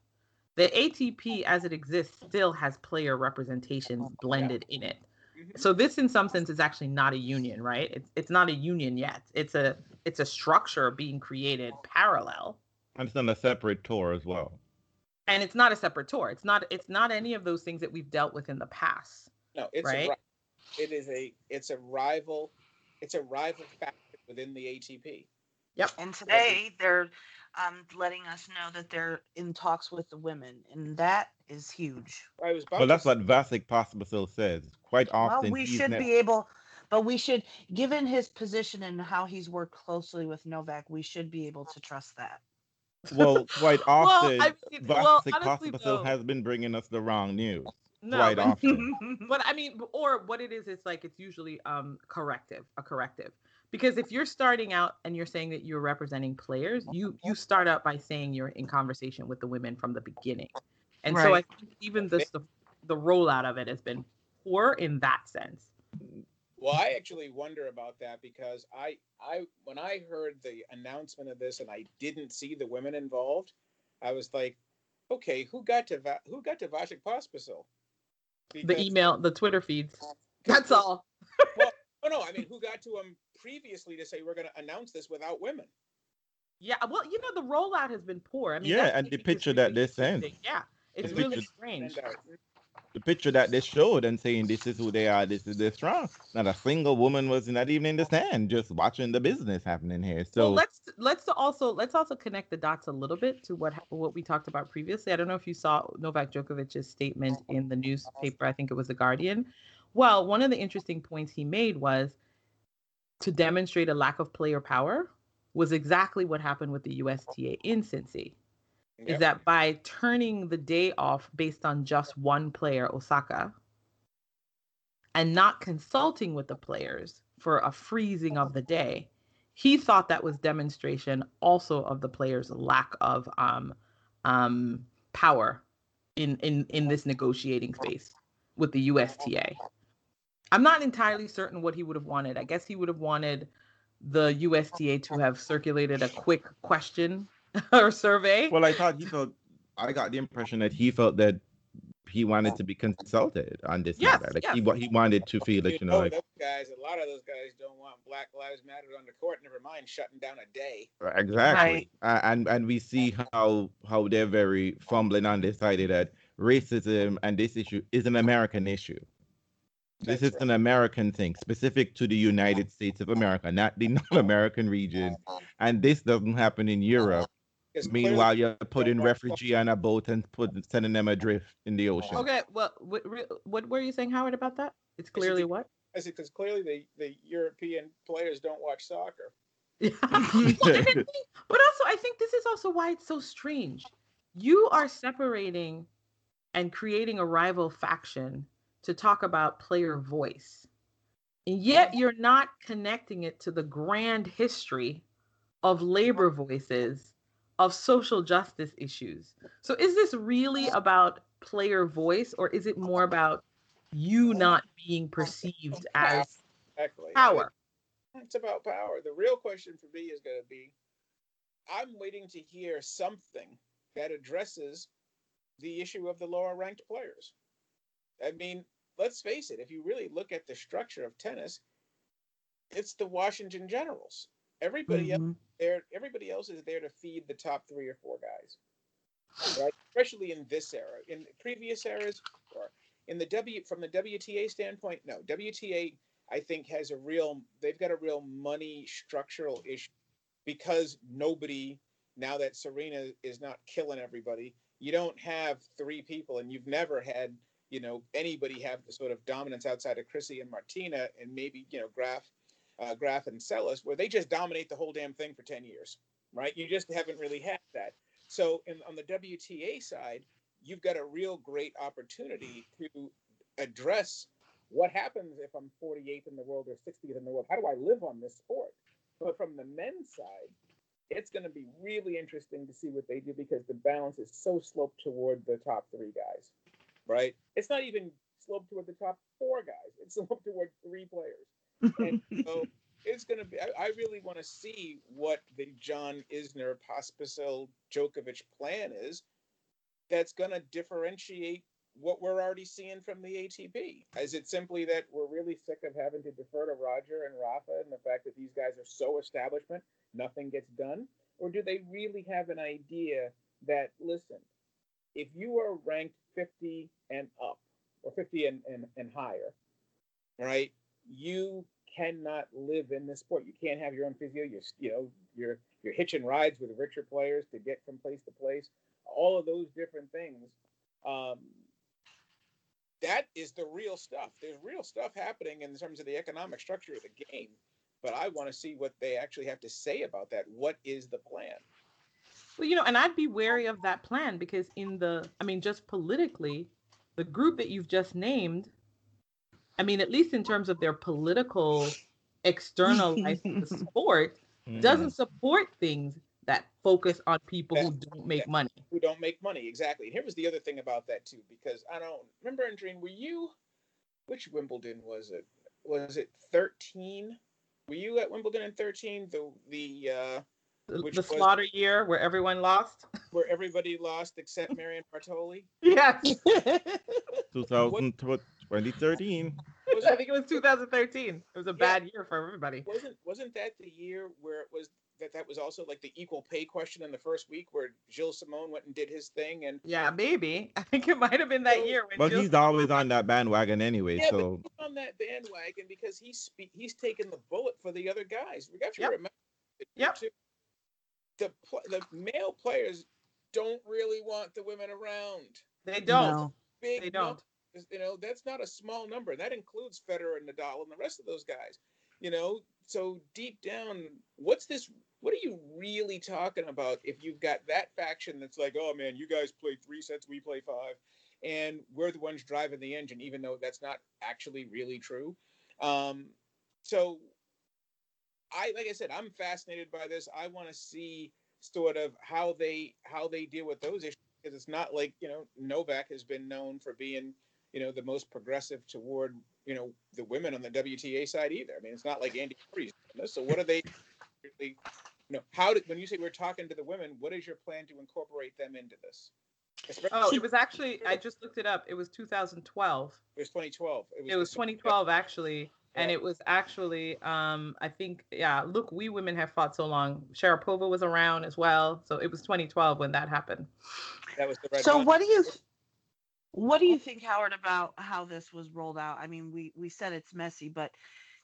the atp as it exists still has player representations blended in it. Mm-hmm. so this in some sense is actually not a union right it's, it's not a union yet it's a it's a structure being created parallel And it's on a separate tour as well. and it's not a separate tour it's not it's not any of those things that we've dealt with in the past No, it's Right? a it is a it's a rival it's a rival factor within the ATP. Yep. And today they're um, letting us know that they're in talks with the women, and that is huge. I was Well, that's what Vasek Pospisil says. Quite often, well, we should ne- be able, but we should, given his position and how he's worked closely with Novak, we should be able to trust that. well, <laughs> quite often, I mean, well, Vasek honestly, Pospisil though- has been bringing us the wrong news. no quite but, often. <laughs> but i mean or what it is it's like it's usually um corrective a corrective because if you're starting out and you're saying that you're representing players you you mm-hmm. start out by saying you're in conversation with the women from the beginning. And so i think even this the, the rollout of it has been poor in that sense. Well, I actually wonder about that because I I when I heard the announcement of this and I didn't see the women involved, I was like, okay, who got to Va- who got to Vasek Pospisil? the email the twitter feeds. That's all Oh no, I mean, who got to him previously to say we're going to announce this without women? yeah well you know the rollout has been poor i mean Yeah, and the I think picture that they sent. interesting. yeah it's The really picture- strange The picture that they showed and saying this is who they are, this is their strong. Not a single woman was not even in the stand, just watching the business happening here. So well, let's let's also let's also connect the dots a little bit to what what we talked about previously. I don't know if you saw Novak Djokovic's statement in the newspaper. I think it was the Guardian. Well, one of the interesting points he made was to demonstrate a lack of player power was exactly what happened with the USTA in Cincy. yeah. Is that by turning the day off based on just one player, Osaka, and not consulting with the players for a freezing of the day, he thought that was demonstration also of the players' lack of um, um, power in in in this negotiating space with the USTA. I'm not entirely certain what he would have wanted. I guess he would have wanted the USTA to have circulated a quick question <laughs> or survey. Well, I thought he felt. I got the impression that he felt that he wanted to be consulted on this Yes, matter. Like yes. he he wanted to feel like you know, like, those guys, a lot of those guys don't want Black Lives Matter on the court. Never mind shutting down a day. exactly. Uh, and and we see how how they're very fumbling and undecided that racism and this issue is an American issue. This That's is an American thing, specific to the United States of America, not the <laughs> non-American region. Uh-huh. And this doesn't happen in uh-huh. Europe. 'Cause Meanwhile, clearly- you're putting refugee on a boat and put sending them adrift in the uh-huh. ocean. Okay, well, what, what were you saying, Howard, about that? It's clearly the- what? I said because clearly the, the European players don't watch soccer. Yeah. <laughs> Well, and I <laughs> think- but also, I think this is also why it's so strange. You are separating and creating a rival faction to talk about player voice, and yet you're not connecting it to the grand history of labor voices, of social justice issues. So, is this really about player voice, or is it more about you not being perceived as Exactly. power? It's about power. The real question for me is going to be I'm waiting to hear something that addresses the issue of the lower ranked players. I mean, let's face it, if you really look at the structure of tennis, it's the Washington Generals. Everybody else Mhm. there everybody else is there to feed the top three or four guys. Right? Especially in this era. In previous eras, or in the W from the WTA standpoint, no. WTA I think has a real they've got a real money structural issue because nobody now that Serena is not killing everybody, you don't have three people and you've never had, you know, anybody have the sort of dominance outside of Chrissy and Martina and maybe, you know, Graf uh, Graf and Seles, where they just dominate the whole damn thing for 10 years, right? You just haven't really had that. So in, on the WTA side, you've got a real great opportunity to address what happens if I'm 48th in the world or 60th in the world. How do I live on this sport? But from the men's side, it's going to be really interesting to see what they do because the balance is so sloped toward the top three guys, right? It's not even sloped toward the top four guys. It's <laughs> sloped toward three players. And <laughs> so it's going to be, I, I really want to see what the John Isner, Pospisil, Djokovic plan is that's going to differentiate what we're already seeing from the ATP. Is it simply that we're really sick of having to defer to Roger and Rafa and the fact that these guys are so establishment, nothing gets done? Or do they really have an idea that, listen, if you are ranked 50 and up, or 50 and, and, and higher, right, you cannot live in this sport. You can't have your own physio. You're, you know, you're, you're hitching rides with richer players to get from place to place. All of those different things. Um, that is the real stuff. There's real stuff happening in terms of the economic structure of the game, but I want to see what they actually have to say about that. What is the plan? Well, you know, and I'd be wary of that plan because in the, I mean, just politically, the group that you've just named, I mean, at least in terms of their political external life the <laughs> sport, Mm. doesn't support things that focus on people who don't make money. Who don't make money exactly? And here was the other thing about that too, because I don't remember, Andreen, were you? Which Wimbledon was it? Was it 13? Were you at Wimbledon in 13? The the uh, The, Which the was- slaughter year where everyone lost. <laughs> where everybody lost except Marion Bartoli. Yes, <laughs> 2013. Was I think it was 2013. It was a bad year for everybody. wasn't wasn't that the year where it was that that was also like the equal pay question in the first week where Gilles Simon went and did his thing and Yeah, maybe. <laughs> I think it might have been that Well, year when But Jill- he's always on that bandwagon anyway. yeah, so but he's on that bandwagon because he's spe- he's taking the bullet for the other guys. We got to Yep. remember Yep. Too, the the male players don't really want the women around. they don't. No. Big They don't. numbers, You know that's not a small number. That includes Federer and Nadal and the rest of those guys. You know, so deep down, what's this? What are you really talking about if you've got that faction that's like, oh man, you guys play three sets, we play five, and we're the ones driving the engine, even though that's not actually really true. Um, so, I like I said, I'm fascinated by this. I want to see sort of how they how they deal with those issues because it's not like you know Novak has been known for being you know the most progressive toward you know the women on the WTA side either. I mean, it's not like Andy Murray's. So what are they? You know, how did when you say we're talking to the women, what is your plan to incorporate them into this? Especially- Oh, it was actually I just looked it up. It was 2012. it was 2012. It was 2012 actually, and it was actually um I think yeah. Look, we women have fought so long. Sharapova was around as well, so it was 2012 when that happened. That was the red. So Month. what do you what do you think, Howard, about how this was rolled out? I mean, we we said it's messy, but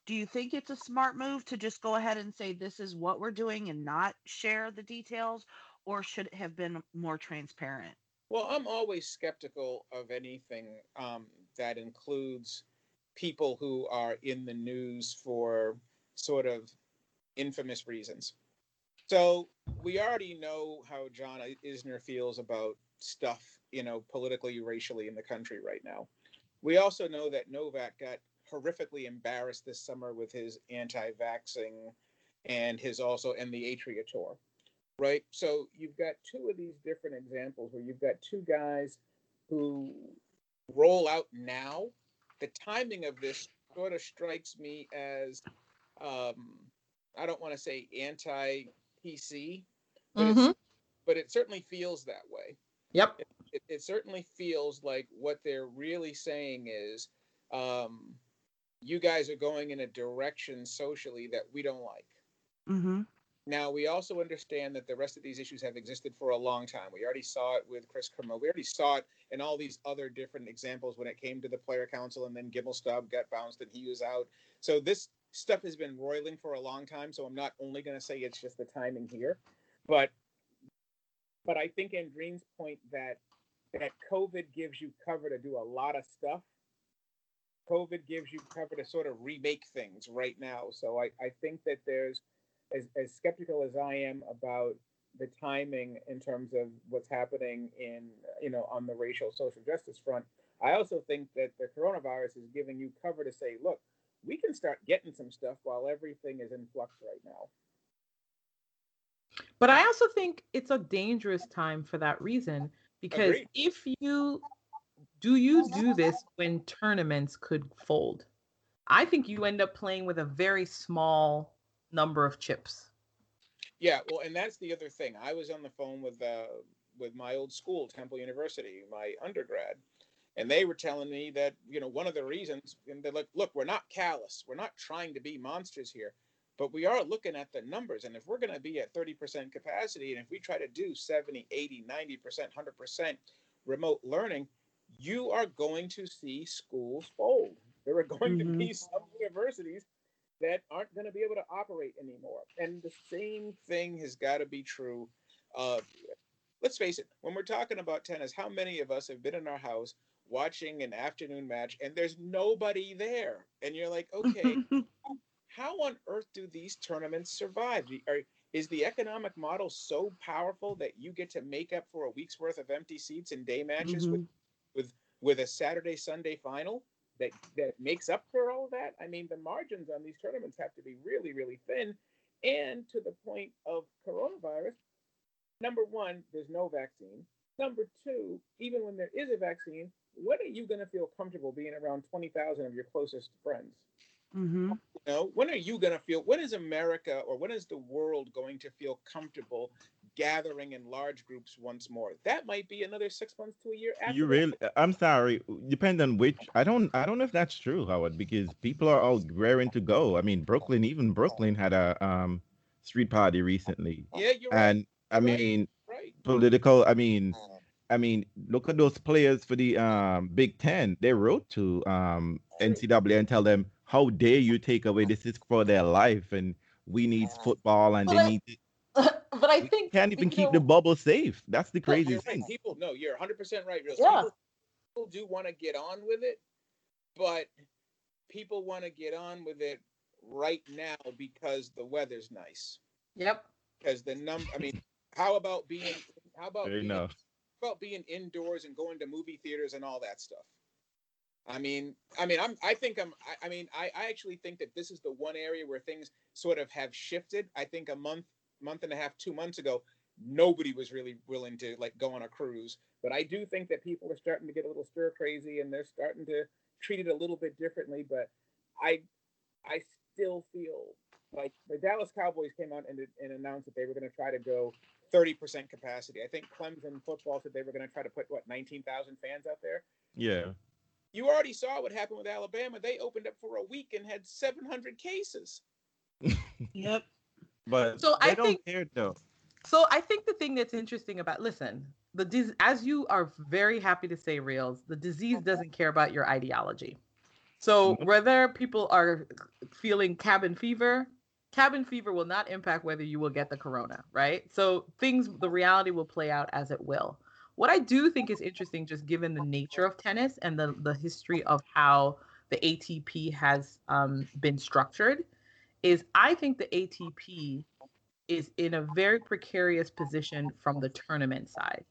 do you think it's a smart move to just go ahead and say this is what we're doing and not share the details, or should it have been more transparent? Well, I'm always skeptical of anything um, that includes people who are in the news for sort of infamous reasons. So we already know how John Isner feels about stuff, you know, politically, racially in the country right now. We also know that Novak got horrifically embarrassed this summer with his anti-vaxxing and his also and the Adria tour right? So you've got two of these different examples where you've got two guys who roll out now. The timing of this sort of strikes me as um, I don't want to say anti PC, but, Mhm. but it certainly feels that way. Yep. It, it certainly feels like what they're really saying is um, you guys are going in a direction socially that we don't like. Mm-hmm. Now, we also understand that the rest of these issues have existed for a long time. We already saw it with Chris Kermode. We already saw it in all these other different examples when it came to the player council, and then Gimelstob got bounced and he was out. So this stuff has been roiling for a long time. So I'm not only going to say it's just the timing here, but but I think Andreen's point that that COVID gives you cover to do a lot of stuff. COVID gives you cover to sort of remake things right now. So I, I think that there's as, as skeptical as I am about the timing in terms of what's happening in you know on the racial social justice front, I also think that the coronavirus is giving you cover to say, look, we can start getting some stuff while everything is in flux right now. But I also think it's a dangerous time for that reason because Agreed. if you do you do this when tournaments could fold, I think you end up playing with a very small number of chips. Yeah, well, and that's the other thing. I was on the phone with uh, with my old school, Temple University, my undergrad, and they were telling me that you know one of the reasons, and they're like, look, we're not callous, we're not trying to be monsters here, but we are looking at the numbers, and if we're going to be at 30% capacity, and if we try to do 70, 80, 90%, 100% remote learning, you are going to see schools fold. There are going to be some universities that aren't going to be able to operate anymore. And the same thing has got to be true of, let's face it, when we're talking about tennis, how many of us have been in our house watching an afternoon match and there's nobody there? And you're like, okay, <laughs> how on earth do these tournaments survive? Are, is the economic model so powerful that you get to make up for a week's worth of empty seats and day matches with, mm-hmm. with with a Saturday Sunday final that that makes up for all that? I mean, the margins on these tournaments have to be really really thin. And to the point of coronavirus, number one, there's no vaccine. Number two, even when there is a vaccine, when are you going to feel comfortable being around 20,000 of your closest friends? Mm-hmm. You know, when are you going to feel, when is America or when is the world going to feel comfortable gathering in large groups once more? That might be another six months to a year after. You that. really? I'm sorry. Depend on which. I don't. I don't know if that's true, Howard, because people are all raring to go. I mean, Brooklyn, even Brooklyn had a um street party recently, Yeah, you're right. and I mean, right. political. I mean, I mean, look at those players for the um Big Ten. They wrote to um NCAA and tell them, "How dare you take away this is for their life, and we need football, and Well, they I- need. To, but I we think can't even you keep know- the bubble safe. That's the No, crazy right. thing. People, no, you're 100% right. Real. Yeah. People, people do want to get on with it, but people want to get on with it right now because the weather's nice. Yep. Because the number, I mean, how about being, how about Fair being, how about being indoors and going to movie theaters and all that stuff? I mean, I mean, I'm, I think I'm, I, I mean, I, I actually think that this is the one area where things sort of have shifted. I think a month, month and a half, two months ago, nobody was really willing to like go on a cruise. But I do think that people are starting to get a little stir crazy and they're starting to treat it a little bit differently. But I I still feel like the Dallas Cowboys came out and, and announced that they were going to try to go 30% capacity. I think Clemson football said they were going to try to put what 19,000 fans out there. Yeah. You already saw what happened with Alabama. They opened up for a week and had 700 cases. <laughs> Yep. But So they I don't think- care though. So I think the thing that's interesting about listen, the dis- as you are very happy to say, reels, the disease doesn't care about your ideology. So whether people are feeling cabin fever, cabin fever will not impact whether you will get the corona, right? So things, the reality will play out as it will. What I do think is interesting, just given the nature of tennis and the the history of how the ATP has um, been structured, is I think the ATP is in a very precarious position from the tournament side.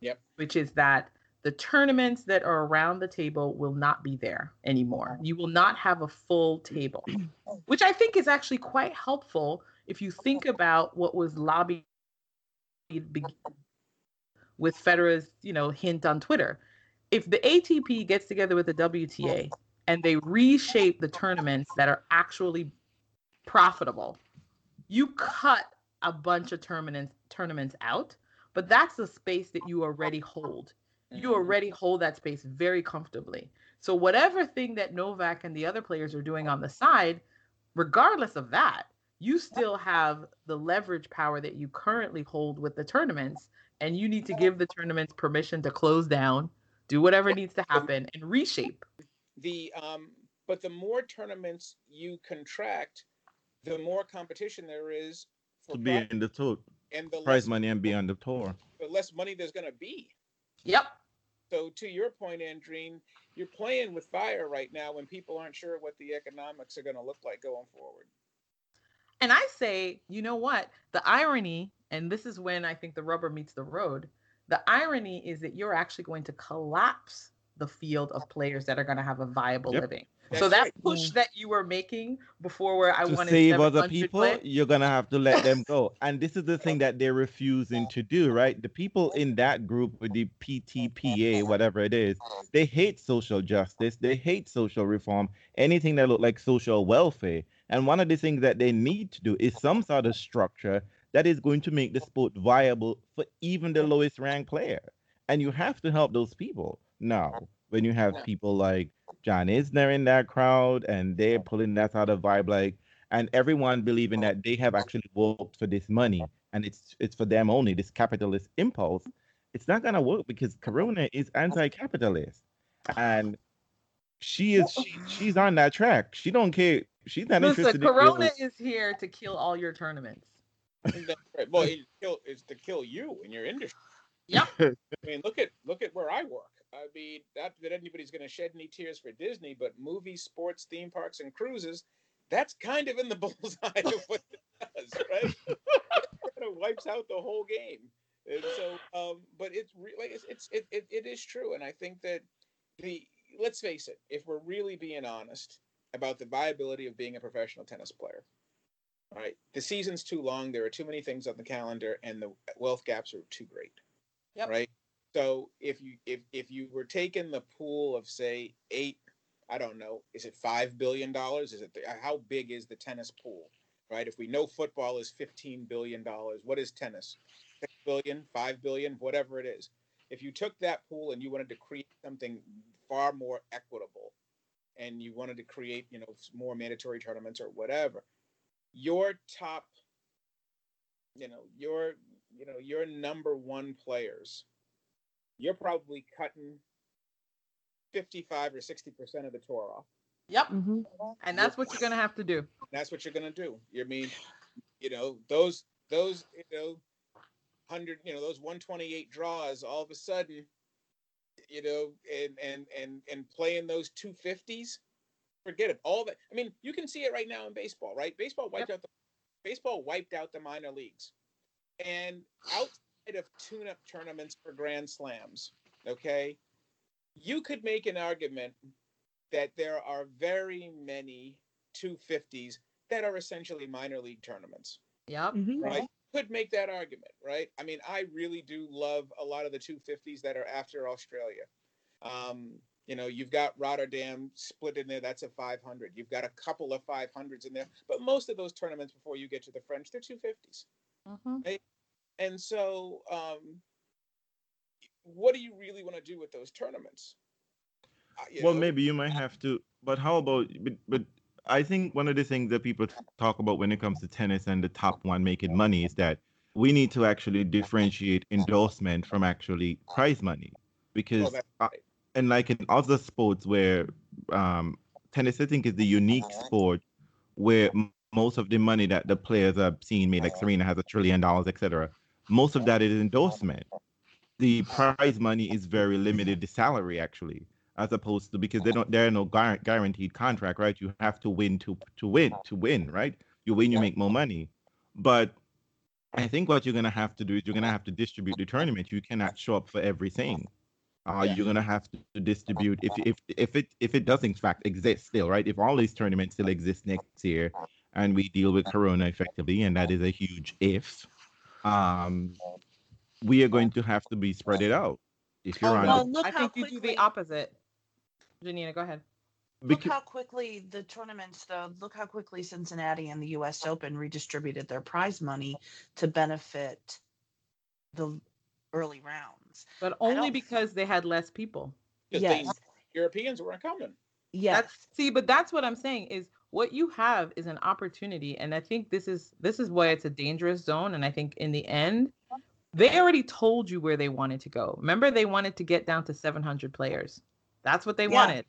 Yep. Which is that the tournaments that are around the table will not be there anymore. You will not have a full table, <clears throat> which I think is actually quite helpful if you think about what was lobbied with Federer's, you know, hint on Twitter. If the ATP gets together with the WTA and they reshape the tournaments that are actually profitable, you cut a bunch of tournaments tournaments out, but that's the space that you already hold. You already hold that space very comfortably. So whatever thing that Novak and the other players are doing on the side, regardless of that, you still have the leverage power that you currently hold with the tournaments, and you need to give the tournaments permission to close down, do whatever needs to happen, and reshape. the um but the more tournaments you contract the more competition there is for To be profit, in the tour, and the prize less, money and be on the tour. the less money there's going to be Yep. so to your point andreen you're playing with fire right now when people aren't sure what the economics are going to look like going forward And I say, you know what? The irony, and this is when I think the rubber meets the road, the irony is that you're actually going to collapse the field of players that are going to have a viable Yep. living. That's so that right. push mm. that you were making before where I wanted to wanted save other people, play- you're gonna have to let them go. <laughs> And this is the thing that they're refusing to do, right? The people in that group with the PTPA, whatever it is, they hate social justice, they hate social reform, anything that look like social welfare. And one of the things that they need to do is some sort of structure that is going to make the sport viable for even the lowest ranked player. And you have to help those people. Now, when you have people like John Isner in that crowd and they're pulling that sort of vibe, like, and everyone believing uh-huh. that they have actually worked for this money and it's it's for them only, this capitalist impulse, it's not gonna work because Corona is anti-capitalist. And she is she, she's on that track. She don't care. She's not Listen, interested Corona in is here to kill all your tournaments. And well it's, kill, it's to kill you in your industry Yep. i mean look at look at where i work i mean not that anybody's going to shed any tears for disney but movies sports theme parks and cruises that's kind of in the <laughs> bullseye of what it does right? It kind of wipes out the whole game. And so um but it's really it's, it's it, it, it is true and i think that the let's face it if we're really being honest about the viability of being a professional tennis player right? The season's too long there are too many things on the calendar and the wealth gaps are too great Yep. right so if you if if you were taking the pool of say eight i don't know is it five billion dollars? Is it how big is the tennis pool right? If we know football is 15 billion dollars what is tennis? 6 billion 5 billion whatever it is. If you took that pool and you wanted to create something far more equitable and you wanted to create you know more mandatory tournaments or whatever your top you know your you know your number one players you're probably cutting 55 or 60 percent of the tour off Yep. Mhm. And that's what you're going to have to do. that's what you're going to do you mean you know those those you know 100 you know those 128 draws all of a sudden you know and and and and playing those 250s forget it all that i mean you can see it right now in baseball right baseball wiped out the baseball wiped out the minor leagues and outside of tune-up tournaments for grand slams okay you could make an argument that there are very many 250s that are essentially minor league tournaments Yep. Mhm. right could make that argument, right? I mean, I really do love a lot of the 250s that are after Australia. Um, you know, you've got Rotterdam split in there. That's a 500. You've got a couple of 500s in there, but most of those tournaments before you get to the French, they're 250s. Mm-hmm. Right? And so, um, what do you really want to do with those tournaments? Uh, you well, know, maybe you might have to. But how about? But, but I think one of the things that people talk about when it comes to tennis and the top one making money is that we need to actually differentiate endorsement from actually prize money because right. and like in other sports where um, tennis, I think is the unique sport where m- most of the money that the players are seeing made, like Serena has a trillion dollars, etc. Most of that is endorsement. The prize money is very limited. The salary actually, as opposed to because they don't, there are no guar- guaranteed contract, right? You have to win to to win to win, right? You win, you make more money. But I think what you're gonna have to do is you're gonna have to distribute the tournament. You cannot show up for everything. Uh, Yeah. You're gonna have to distribute if if if it if it does in fact exist still, right? If all these tournaments still exist next year, and we deal with Corona effectively, and that is a huge if, um, we are going to have to be spread it out. If you're Oh, on, well, the, look I how think you do the opposite. Janina, go ahead. Look how quickly the tournaments, though. Look how quickly Cincinnati and the U.S. Open redistributed their prize money to benefit the early rounds. But only because they had less people. Yes, they, Europeans weren't coming. yes, That's see, but that's what I'm saying is what you have is an opportunity, and I think this is this is why it's a dangerous zone. And I think in the end, they already told you where they wanted to go. Remember, they wanted to get down to 700 players. That's what they Yeah. wanted.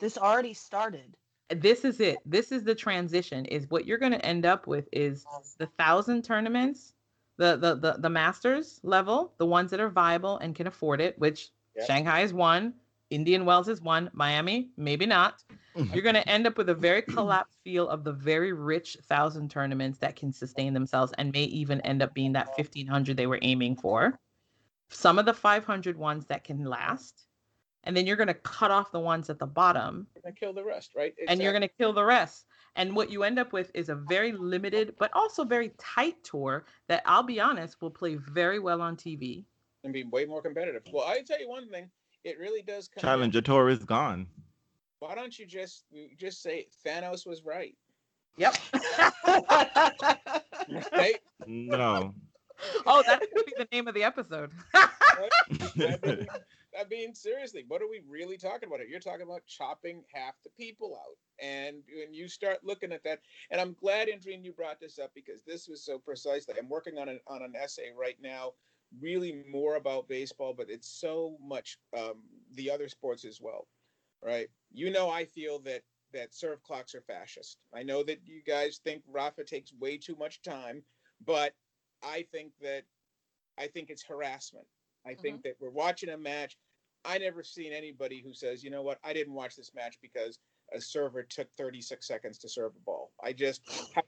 this already started. This is it. This is the transition. Is what you're going to end up with is the thousand tournaments, the the the the masters level, the ones that are viable and can afford it, which Yep. Shanghai is one, Indian Wells is one, Miami maybe not. Mm-hmm. You're going to end up with a very collapsed feel of the very rich thousand tournaments that can sustain themselves and may even end up being that 1500 they were aiming for. Some of the 500 ones that can last. And then you're going to cut off the ones at the bottom They're gonna kill the rest, right? and you're going to kill the rest. And what you end up with is a very limited, but also very tight tour that I'll be honest will play very well on TV. and be way more competitive. Well, I tell you one thing, it really does come. down- Challenger Tour is gone. Why don't you just just say Thanos was right? Yep. Right? No. oh, that could be the name of the episode. I <laughs> mean, I mean, seriously, what are we really talking about here? You're talking about chopping half the people out. And when you start looking at that, and I'm glad, Andreen, you brought this up because this was so precisely. I'm working on an on an essay right now, really more about baseball, but it's so much um, the other sports as well, right? You know, I feel that that serve clocks are fascist. I know that you guys think Rafa takes way too much time, but I think that I think it's harassment. I think that we're watching a match. I never seen anybody who says, you know what, I didn't watch this match because a server took 36 seconds to serve a ball. I just,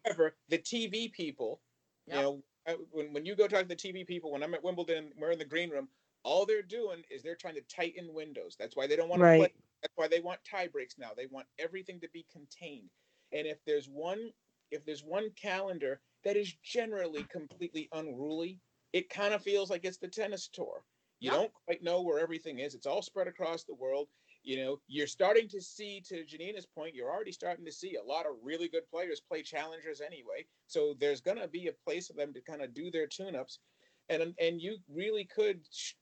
however, the TV people, Yep. you know, Uh, when, when you go talk to the TV people, when I'm at Wimbledon, we're in the green room, all they're doing is they're trying to tighten windows. That's why they don't want to play. That's why they want tie breaks now. They want everything to be contained. And if there's one, if there's one calendar that is generally completely unruly, it kind of feels like it's the tennis tour. You Yep. don't quite know where everything is. It's all spread across the world. You know, you're starting to see, to Janina's point, you're already starting to see a lot of really good players play challengers anyway. So there's going to be a place for them to kind of do their tune-ups, and and you really could,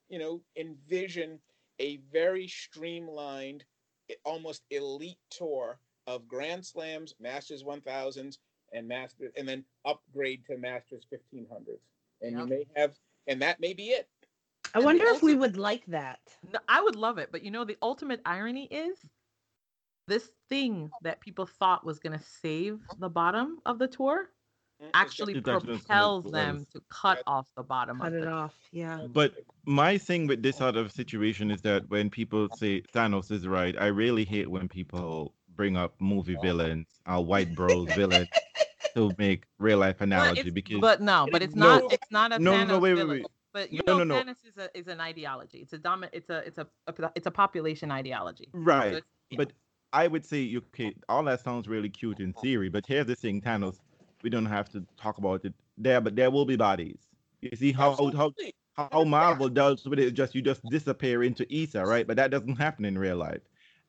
you know, envision a very streamlined, almost elite tour of Grand Slams, Masters 1000s, and Masters, and then upgrade to Masters 1500s, and you may have, and that may be it. I And the wonder if we would like that. I would love it, but you know the ultimate irony is this thing that people thought was going to save the bottom of the tour actually It's actually gonna propels them to cut off the bottom Cut of it the off. Yeah. But my thing with this sort of situation is that when people say Thanos is right, I really hate when people bring up movie villains, uh, white <laughs> bros villains, to make real life analogy it's- because but no, but it's No. not. It's not a No, no, Thanos no, wait, wait, villain. wait. But you No, know, no, no. Thanos is a is an ideology. It's a dominant. It's a it's a, a it's a population ideology. Right. it's- yeah. But I would say okay, all that sounds really cute in oh. theory, but here's the thing, Thanos, we don't have to talk about it there, but there will be bodies. You see how how Absolutely. how Marvel does with it, just you just disappear into ether, right? But that doesn't happen in real life.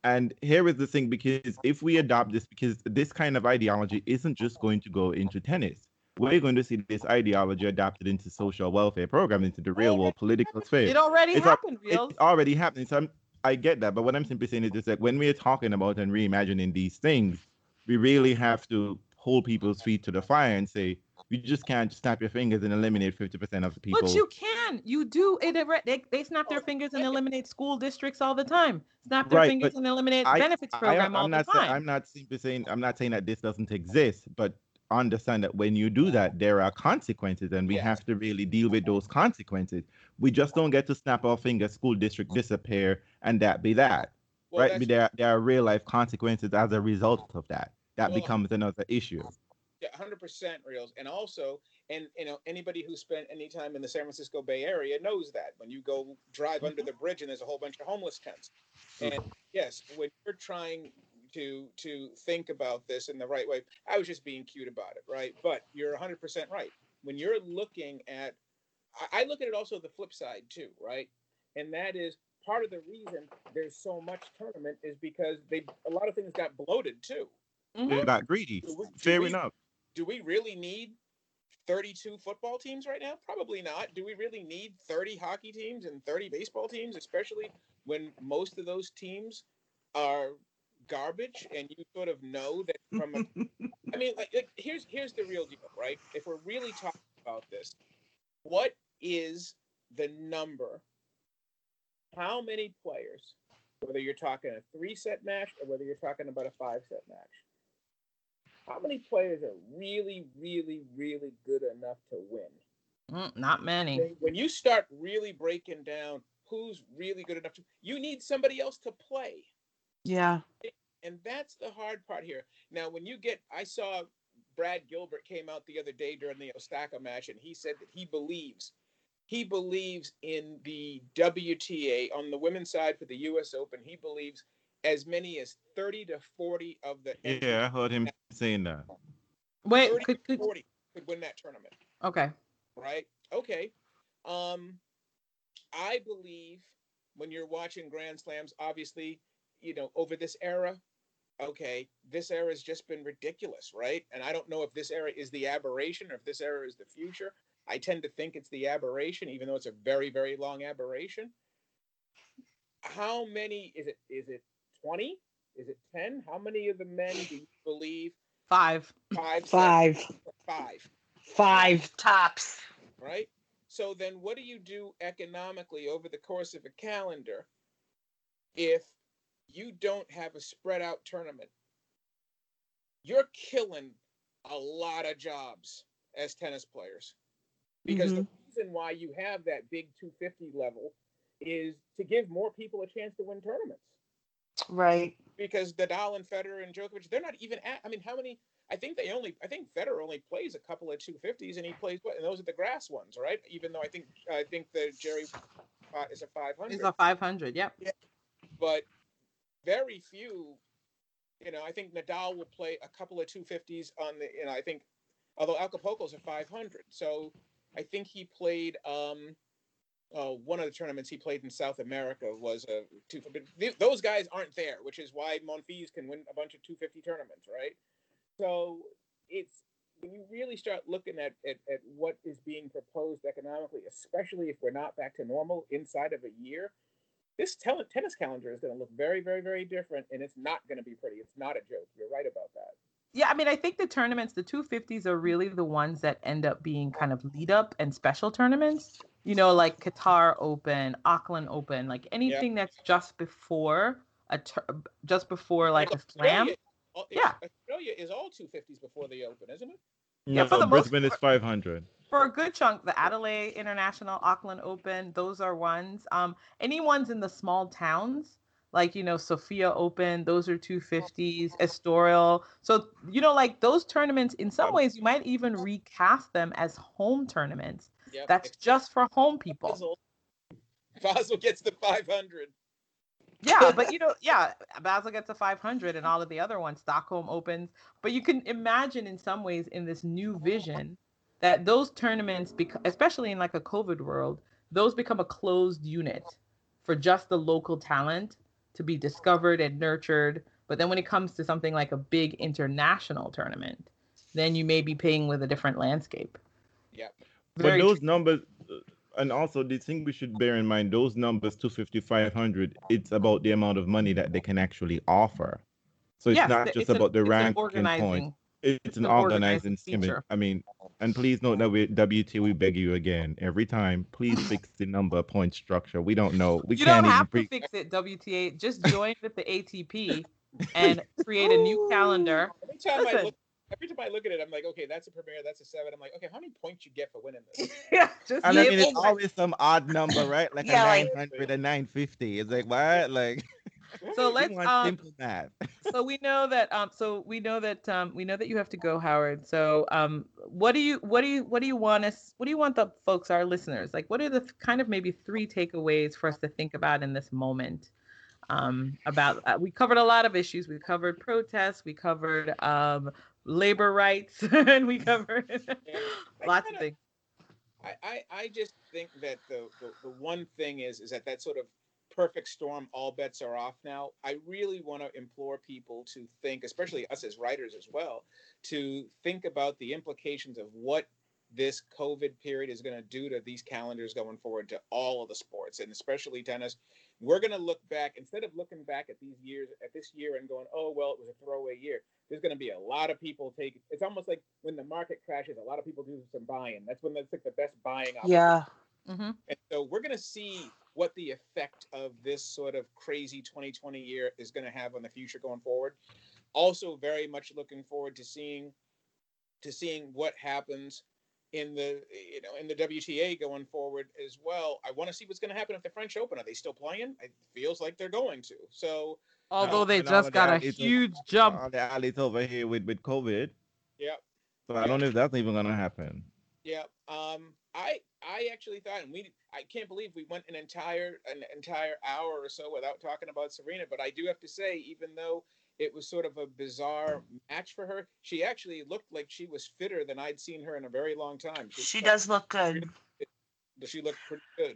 And here is the thing, because if we adopt this, because this kind of ideology isn't just going to go into tennis, we're going to see this ideology adopted into social welfare programs, into the real world political sphere. It already It's happened, real. It's already happening. So I'm, I get that, but what I'm simply saying is just that when we're talking about and reimagining these things, we really have to hold people's feet to the fire and say, you just can't snap your fingers and eliminate 50% of the people. But you can. You do it. They, they snap their oh, fingers and eliminate school districts all the time. Snap their Right, fingers and eliminate I- benefits I- program all I'm the not time. I'm not simply saying I'm not saying that this doesn't exist, but understand that when you do that, there are consequences, and we have to really deal with those consequences. We just don't get to snap our fingers, school district disappear, and that be that, Well, right? There there are real life consequences as a result of that. That Well, becomes another issue. Yeah, hundred percent reels, and also, and you know, anybody who spent any time in the San Francisco Bay Area knows that when you go drive under mm-hmm. the bridge and there's a whole bunch of homeless tents, and yes, when you're trying to to think about this in the right way, I was just being cute about it, right? But you're hundred percent right. When you're looking at, I, I look at it also the flip side too, right? And that is part of the reason there's so much tournament is because they a lot of things got bloated too. Mhm. They got greedy. Do we- do Fair we- enough. do we really need 32 football teams right now? Probably not. Do we really need 30 hockey teams and 30 baseball teams, especially when most of those teams are garbage and you sort of know that <laughs> from a I mean like, like here's here's the real deal, right? If we're really talking about this, what is the number? How many players, whether you're talking a three set match or whether you're talking about a five set match, how many players are really, really, really good enough to win? Mm, not many. When- When you start really breaking down who's really good enough to, you need somebody else to play. yeah. And that's the hard part here. Now, when you get, I saw Brad Gilbert came out the other day during the Osaka match, and he said that he believes, he believes in the WTA on the women's side for the U.S. Open. He believes as many as 30 to 40 of the Yeah, I heard him saying that. Wait, 30 could, to could, 40 could win that tournament. okay. right? Okay. Um, I believe when you're watching Grand Slams, obviously, you know, over this era, okay, this era has just been ridiculous, right? And I don't know if this era is the aberration or if this era is the future. I tend to think it's the aberration, even though it's a very, very long aberration. How many is it? Is it 20? Is it 10? How many of the men do you believe? Five. Five, seven, Five. five. Five tops. right? So then what do you do economically over the course of a calendar if you don't have a spread out tournament? You're killing a lot of jobs as tennis players. Because the reason why you have that big 250 level is to give more people a chance to win tournaments. Right. Because Nadal and Federer and Djokovic, they're not even at. I mean, how many? I think they only. I think Federer only plays a couple of 250s, and he plays what? And those are the grass ones, right? Even though I think I think the Gerry uh, is a 500 It's a 500. Yep. yeah. but very few. You know, I think Nadal will play a couple of 250s on the. You know, I think, although Acapulco's a 500, so I think he played. um uh, one of the tournaments he played in South America was a two. But th- those guys aren't there, which is why Monfils can win a bunch of 250 tournaments, right? So it's when you really start looking at, at, at what is being proposed economically, especially if we're not back to normal inside of a year, this tel- tennis calendar is going to look very, very, very different, and it's not going to be pretty. It's not a joke. You're right about that. Yeah, I mean, I think the tournaments, the 250s are really the ones that end up being kind of lead up and special tournaments. You know, like Qatar Open, Auckland Open, like anything that's just before a tur- just before like a slam. Australia, Yeah. Australia is all 250s before the Open, isn't it? Yeah, for No, the most Brisbane is 500. For a good chunk, the Adelaide International, Auckland Open, those are ones. Um, any ones in the small towns, like you know, Sofia Open, those are 250s, Estoril. So, you know, like those tournaments, in some ways, you might even recast them as home tournaments. Yep. That's just for home people. Basel. Basel gets the 500. Yeah, but <laughs> you know, yeah, Basel gets a 500 and all of the other ones, Stockholm opens. But you can imagine in some ways in this new vision, that those tournaments, bec- especially in like a COVID world, those become a closed unit for just the local talent to be discovered and nurtured. But then when it comes to something like a big international tournament, then you may be paying with a different landscape. Yep. But Very those numbers, uh, and also the thing we should bear in mind, those numbers 250, 500, it's about the amount of money that they can actually offer. So it's Yes, not just an- about the rank an ranking point. Organizing. It's an an organizing organizing scheme. I mean, and please note that with WT, we beg you again every time. Please fix the number point structure. We don't know. We you can't don't even have pre- to fix it, WTA. Just join with the ATP and create a new <laughs> calendar. Every time I look, every time I look at it, I'm like, okay, that's a premiere, that's a seven. I'm like, okay, how many points you get for winning this? <laughs> yeah, just And I mean, it's always some odd number, right? Like Yeah, a like- 900, a 950. It's like, what? Like, So <laughs> let's want um simple math. <laughs> so we know that um so we know that um we know that you have to go howard. So um what do you what do you what do you want us what do you want the folks our listeners like what are the th- kind of maybe three takeaways for us to think about in this moment? Um about uh, we covered a lot of issues. We covered protests. We covered um labor rights. <laughs> And we covered I lots of kinda- things. I, I, I just think that the, the, the one thing is is that that sort of perfect storm, all bets are off now. I really want to implore people to think, especially us as writers as well, to think about the implications of what this COVID period is going to do to these calendars going forward to all of the sports and especially tennis. We're going to look back instead of looking back at these years at this year and going, oh well, it was a throwaway year. There's going to be a lot of people take. It's almost like when the market crashes, a lot of people do some buying. That's when that's like the best buying. opportunity. Yeah. Mhm. And so we're going to see what the effect of this sort of crazy 2020 year is going to have on the future going forward. Also, very much looking forward to seeing to seeing what happens in the you know in the WTA going forward as well. I want to see what's going to happen at the French Open. Are they still playing? It feels like they're going to. So although they just got a is a- huge jump All the alleys over here with, with COVID. yeah, So I don't know if that's even going to happen. Yeah. Um, I I actually thought, and we I can't believe we went an entire an entire hour or so without talking about Serena. But I do have to say, even though it was sort of a bizarre match for her, she actually looked like she was fitter than I'd seen her in a very long time. She does look good. Does she looked pretty good.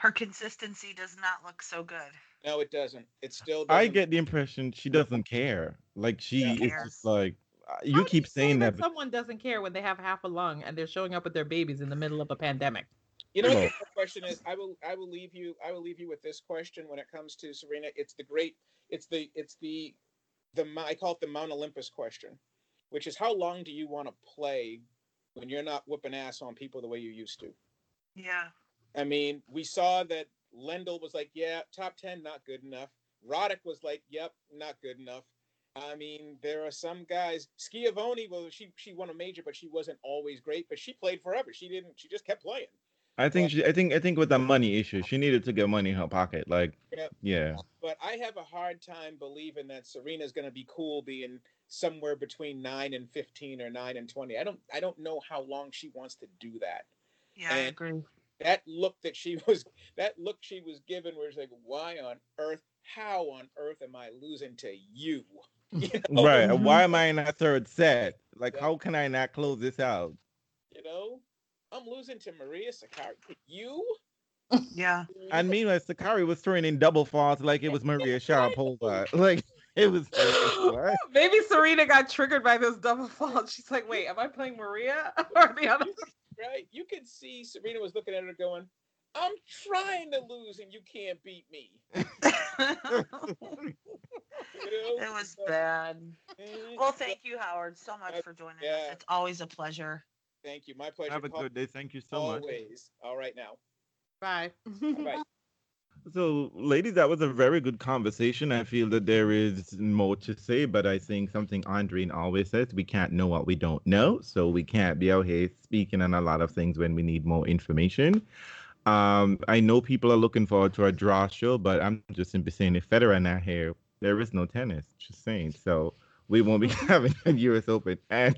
Her consistency does not look so good. No, it doesn't. It still. I Doesn't. get the impression she doesn't care. Like she Yeah. is just like How you keep say saying that, but someone doesn't care when they have half a lung and they're showing up with their babies in the middle of a pandemic You know what the question is? I will I will leave you I will leave you with this question when it comes to Serena. It's the great it's the it's the the I call it the Mount Olympus question, which is how long do you want to play when you're not whooping ass on people the way you used to? Yeah. I mean, we saw that Lendl was like, yeah, top 10, not good enough. Roddick was like, yep, not good enough. I mean, there are some guys. Schiavone, well, she she won a major, but she wasn't always great. But she played forever. She didn't. She just kept playing. I think she I think I think with the money issue, she needed to get money in her pocket. Like Yep. yeah. But I have a hard time believing that Serena's going to be cool being somewhere between nine and fifteen or nine and twenty. I don't. I don't know how long she wants to do that. Yeah, I agree. That look that she <laughs> was. That look she was given was like, why on earth? How on earth am I losing to you? <laughs> You <laughs> know? Right. Mhm. Why am I in that third set? Like Yeah. how can I not close this out? You know, I'm losing to Maria Sakkari. You? Yeah. And meanwhile, Sakkari was throwing in double faults like it was Maria <laughs> Sharapova. Like it was like. Maybe Serena got triggered by those double faults. She's like, wait, am I playing Maria or the other? right? You could see Serena was looking at her going, I'm trying to lose and you can't beat me. It was bad. Well, thank you, Howard, so much Uh, for joining us. yeah. It's always a pleasure. Thank you. My pleasure. Have a good day. Thank you so much. Always. All right now. Bye. Bye. <laughs> So, ladies, that was a very good conversation. I feel that there is more to say, but I think something Andrine always says we can't know what we don't know. So, we can't be out here speaking on a lot of things when we need more information. Um, I know people are looking forward to our draw show, but I'm just simply saying if Federer not here, there is no tennis. Just saying. So, we won't be <laughs> having a US Open. And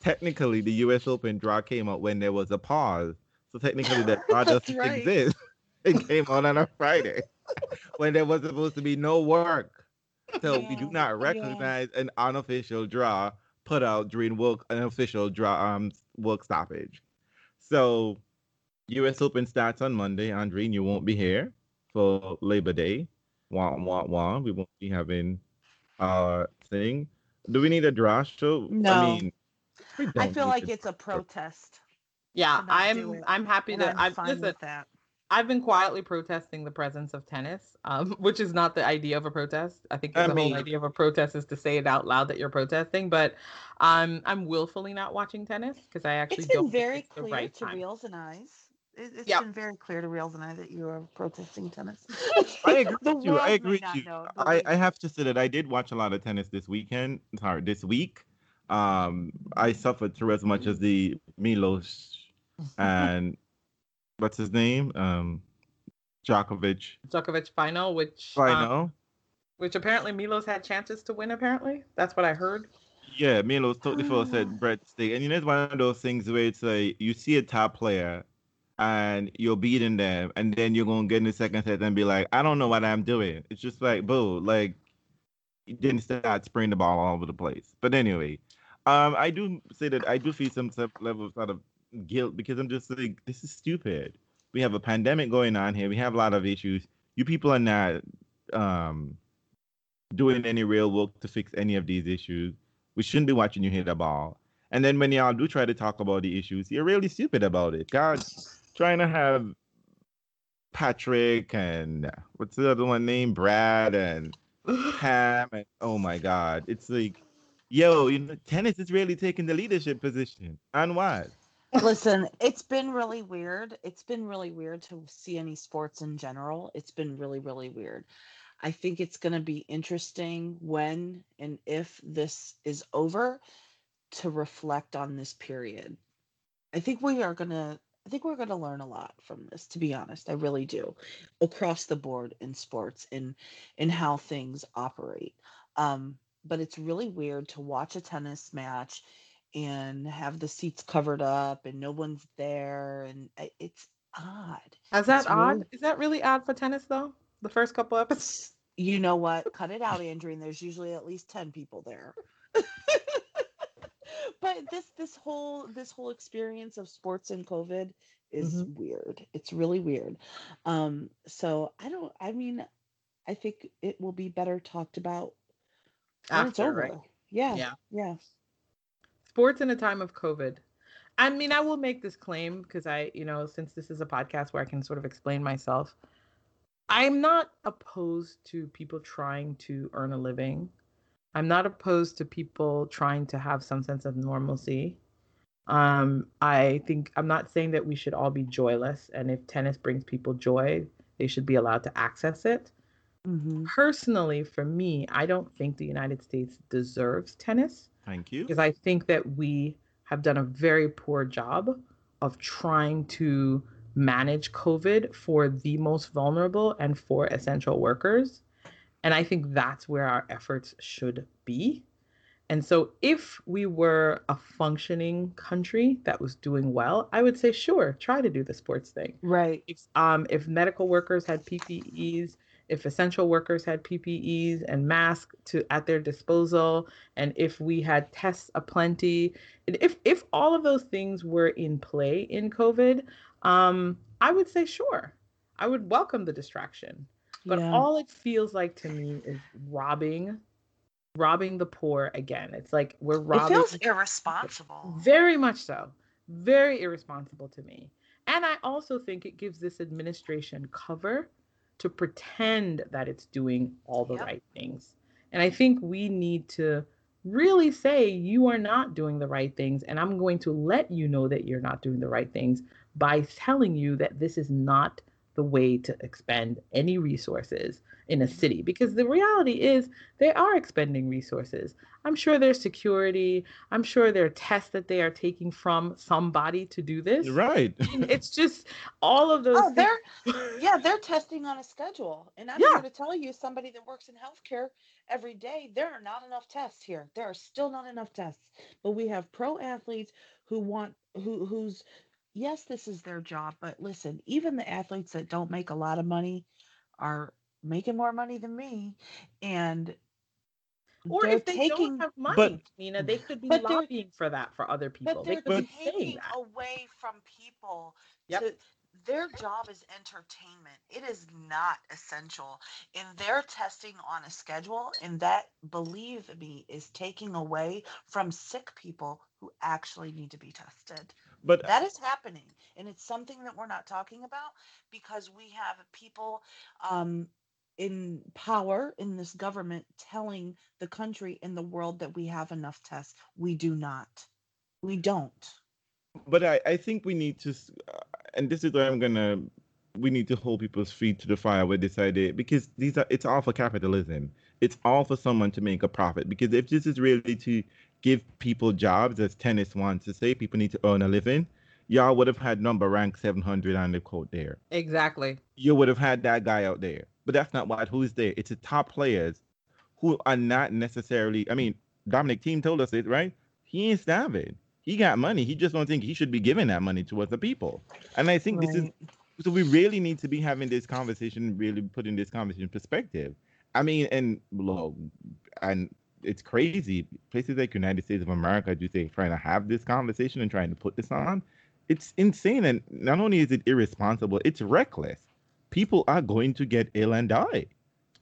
technically, the US Open draw came out when there was a pause. So, technically, that draw <laughs> doesn't right. exist. <laughs> It came out on a Friday when there was supposed to be no work. So we do Yeah, not yeah. recognize an unofficial draw put out during work an official draw um work stoppage. So US Open starts on Monday. Andreen, you won't be here for Labor Day. Wah wah wah. We won't be having our thing. Do we need a draw show? No. I mean I feel like it's a protest. Yeah, to not do I'm I'm happy And to I'm I'm fine listen, with that. I've been quietly protesting the presence of tennis, um, <laughs> which is not the idea of a protest. I think I the mean- whole idea of a protest is to say it out loud that you're protesting. But um, I'm willfully not watching tennis because I actually It's been don't think very it's the clear right to time. Wheels and Eyes. It, it's Yep. been very clear to Wheels and I that you are protesting tennis. <laughs> I agree The with you. I agree with you. know, I, I have to say that I did watch a lot of tennis this weekend. Sorry, this week. Um, I suffered through as much as the Milos and what's his name? Um, Djokovic Djokovic final, which um, final. which apparently Milos had chances to win. Apparently, that's what I heard. Yeah, Milos totally full said <gasps> Brett Stick. And you know, it's one of those things where it's like you see a top player and you're beating them, and then you're gonna get in the second set and be like, I don't know what I'm doing. It's just like, boo, like you didn't start spraying the ball all over the place. But anyway, um, I do say that I do feel some level of sort of guilt because I'm just like, this is stupid. We have a pandemic going on here. We have a lot of issues. You people are not um doing any real work to fix any of these issues. We shouldn't be watching you hit the ball. And then when y'all do try to talk about the issues, you're really stupid about it. God, trying to have Patrick and what's the other one named Brad and <gasps> Pam and oh my God, it's like, yo, you know, tennis is really taking the leadership position. And what? Listen, it's been really weird. It's been really weird to see any sports in general. It's been really, really weird. I think it's going to be interesting when and if this is over to reflect on this period. I think we are going to I think we're going to learn a lot from this to be honest. I really do. Across the board in sports in in how things operate. Um but it's really weird to watch a tennis match and have the seats covered up and no one's there and it's odd Is that It's odd? really- Is that really odd for tennis though? The first couple episodes. you know what cut it out andrew and there's usually at least 10 people there <laughs> but this this whole this whole experience of sports and covid is weird it's really weird um so i don't i mean i think it will be better talked about when it's After, over right? yeah Yeah. yeah sports in a time of COVID. I mean, I will make this claim because I, you know, since this is a podcast where I can sort of explain myself, I'm not opposed to people trying to earn a living. I'm not opposed to people trying to have some sense of normalcy. Um, I think I'm not saying that we should all be joyless, and if tennis brings people joy, they should be allowed to access it. mm-hmm. Personally, for me, I don't think the United States deserves tennis Thank you. because I think that we have done a very poor job of trying to manage COVID for the most vulnerable and for essential workers. And I think that's where our efforts should be. And so, if we were a functioning country that was doing well, I would say, sure, try to do the sports thing right if um if medical workers had PPEs, if essential workers had PPEs and masks to at their disposal, and if we had tests aplenty, if if all of those things were in play in COVID, um, I would say sure, I would welcome the distraction. But yeah. all it feels like to me is robbing, robbing the poor again. It's like we're robbing it feels irresponsible Very much so. Very irresponsible to me. And I also think it gives this administration cover to pretend that it's doing all the Yep. right things. And I think we need to really say you are not doing the right things. And I'm going to let you know that you're not doing the right things by telling you that this is not the way to expend any resources in a city. Because the reality is they are expending resources. I'm sure there's security. I'm sure there are tests that they are taking from somebody to do this. You're right. It's just all of those. oh they're <laughs> yeah they're testing on a schedule and i'm Yeah. here to tell you somebody that works in healthcare every day there are not enough tests here there are still not enough tests but we have pro athletes who want who who's yes this is their job but listen even the athletes that don't make a lot of money are making more money than me and Or if they taking- don't have money, but- Nina, they could be lobbying for that for other people. But They they're could be taking that. away from people. Yep. To, their job is entertainment. It is not essential. And they're testing on a schedule, and that, believe me, is taking away from sick people who actually need to be tested. But That is happening, and it's something that we're not talking about because we have people um, in power in this government telling the country and the world that we have enough tests. We do not. We don't. but I, I think we need to, uh, and this is where I'm gonna, we need to hold people's feet to the fire with this idea because these are, it's all for capitalism. It's all for someone to make a profit. Because if this is really to give people jobs, as tennis wants to say, people need to earn a living. Y'all would have had number rank 700 on the court there. Exactly. You would have had that guy out there. But that's not what who's there. It's the top players who are not necessarily. I mean, Dominic Thiem told us it right. He ain't starving. He got money. He just don't think he should be giving that money to other people. And I think this is so we really need to be having this conversation, really putting this conversation in perspective. I mean, and look, and it's crazy. Places like United States of America, do they trying to have this conversation and trying to put this on? It's insane, and not only is it irresponsible, it's reckless. People are going to get ill and die.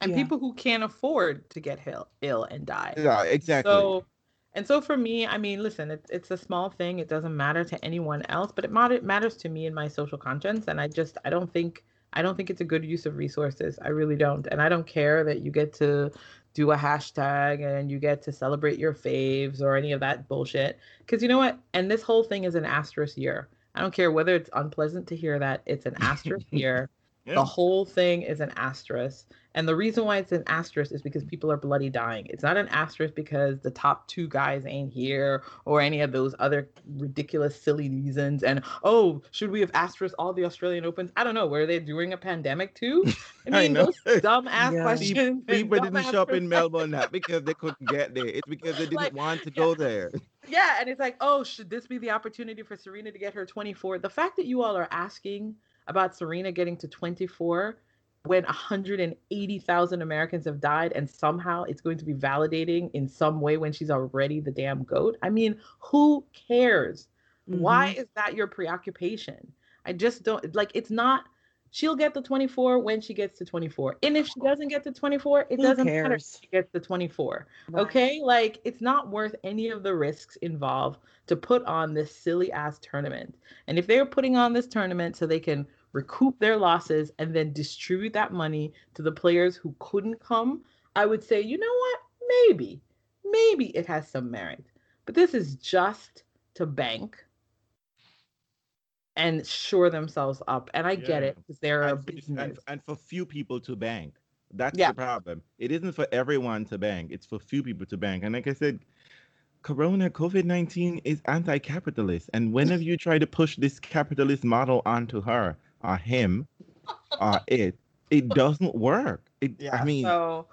And Yeah. people who can't afford to get ill, ill and die. Yeah, exactly. So, and so for me, I mean, listen, it's it's a small thing. It doesn't matter to anyone else, but it matter, matters to me and my social conscience. And I just, I don't think, I don't think it's a good use of resources. I really don't. And I don't care that you get to do a hashtag and you get to celebrate your faves or any of that bullshit. Because you know what? And this whole thing is an asterisk year. I don't care whether it's unpleasant to hear that. It's an asterisk <laughs> year. Yeah. The whole thing is an asterisk. And the reason why it's an asterisk is because people are bloody dying. It's not an asterisk because the top two guys ain't here or any of those other ridiculous, silly reasons. And oh, should we have asterisk all the Australian Opens? I don't know. Were they during a pandemic too? <laughs> I I mean, know. those dumb ass Yeah. questions. People didn't ass shop in. Melbourne not because they couldn't get there. It's because they didn't Like, want to yeah. go there. Yeah, and it's like, oh, should this be the opportunity for Serena to get her 24? The fact that you all are asking about Serena getting to 24 when 180,000 Americans have died and somehow it's going to be validating in some way when she's already the damn goat. I mean, who cares? Why mm-hmm. is that your preoccupation? I just don't like it's not she'll get the 24 when she gets to 24. And if she doesn't get to 24, it Who doesn't matter if she gets to 24. Right. Okay, like it's not worth any of the risks involved to put on this silly ass tournament. And if they're putting on this tournament so they can recoup their losses and then distribute that money to the players who couldn't come, I would say, you know what? Maybe, maybe it has some merit. But this is just to bank and shore themselves up. And I get it because they're and, for- business. and, and for few people to bank. That's Yeah. the problem. It isn't for everyone to bank. It's for few people to bank. And like I said, Corona, COVID 19 is anti capitalist. And whenever you try to push this capitalist model onto her or him or uh, <laughs> it, it doesn't work. It, I mean, so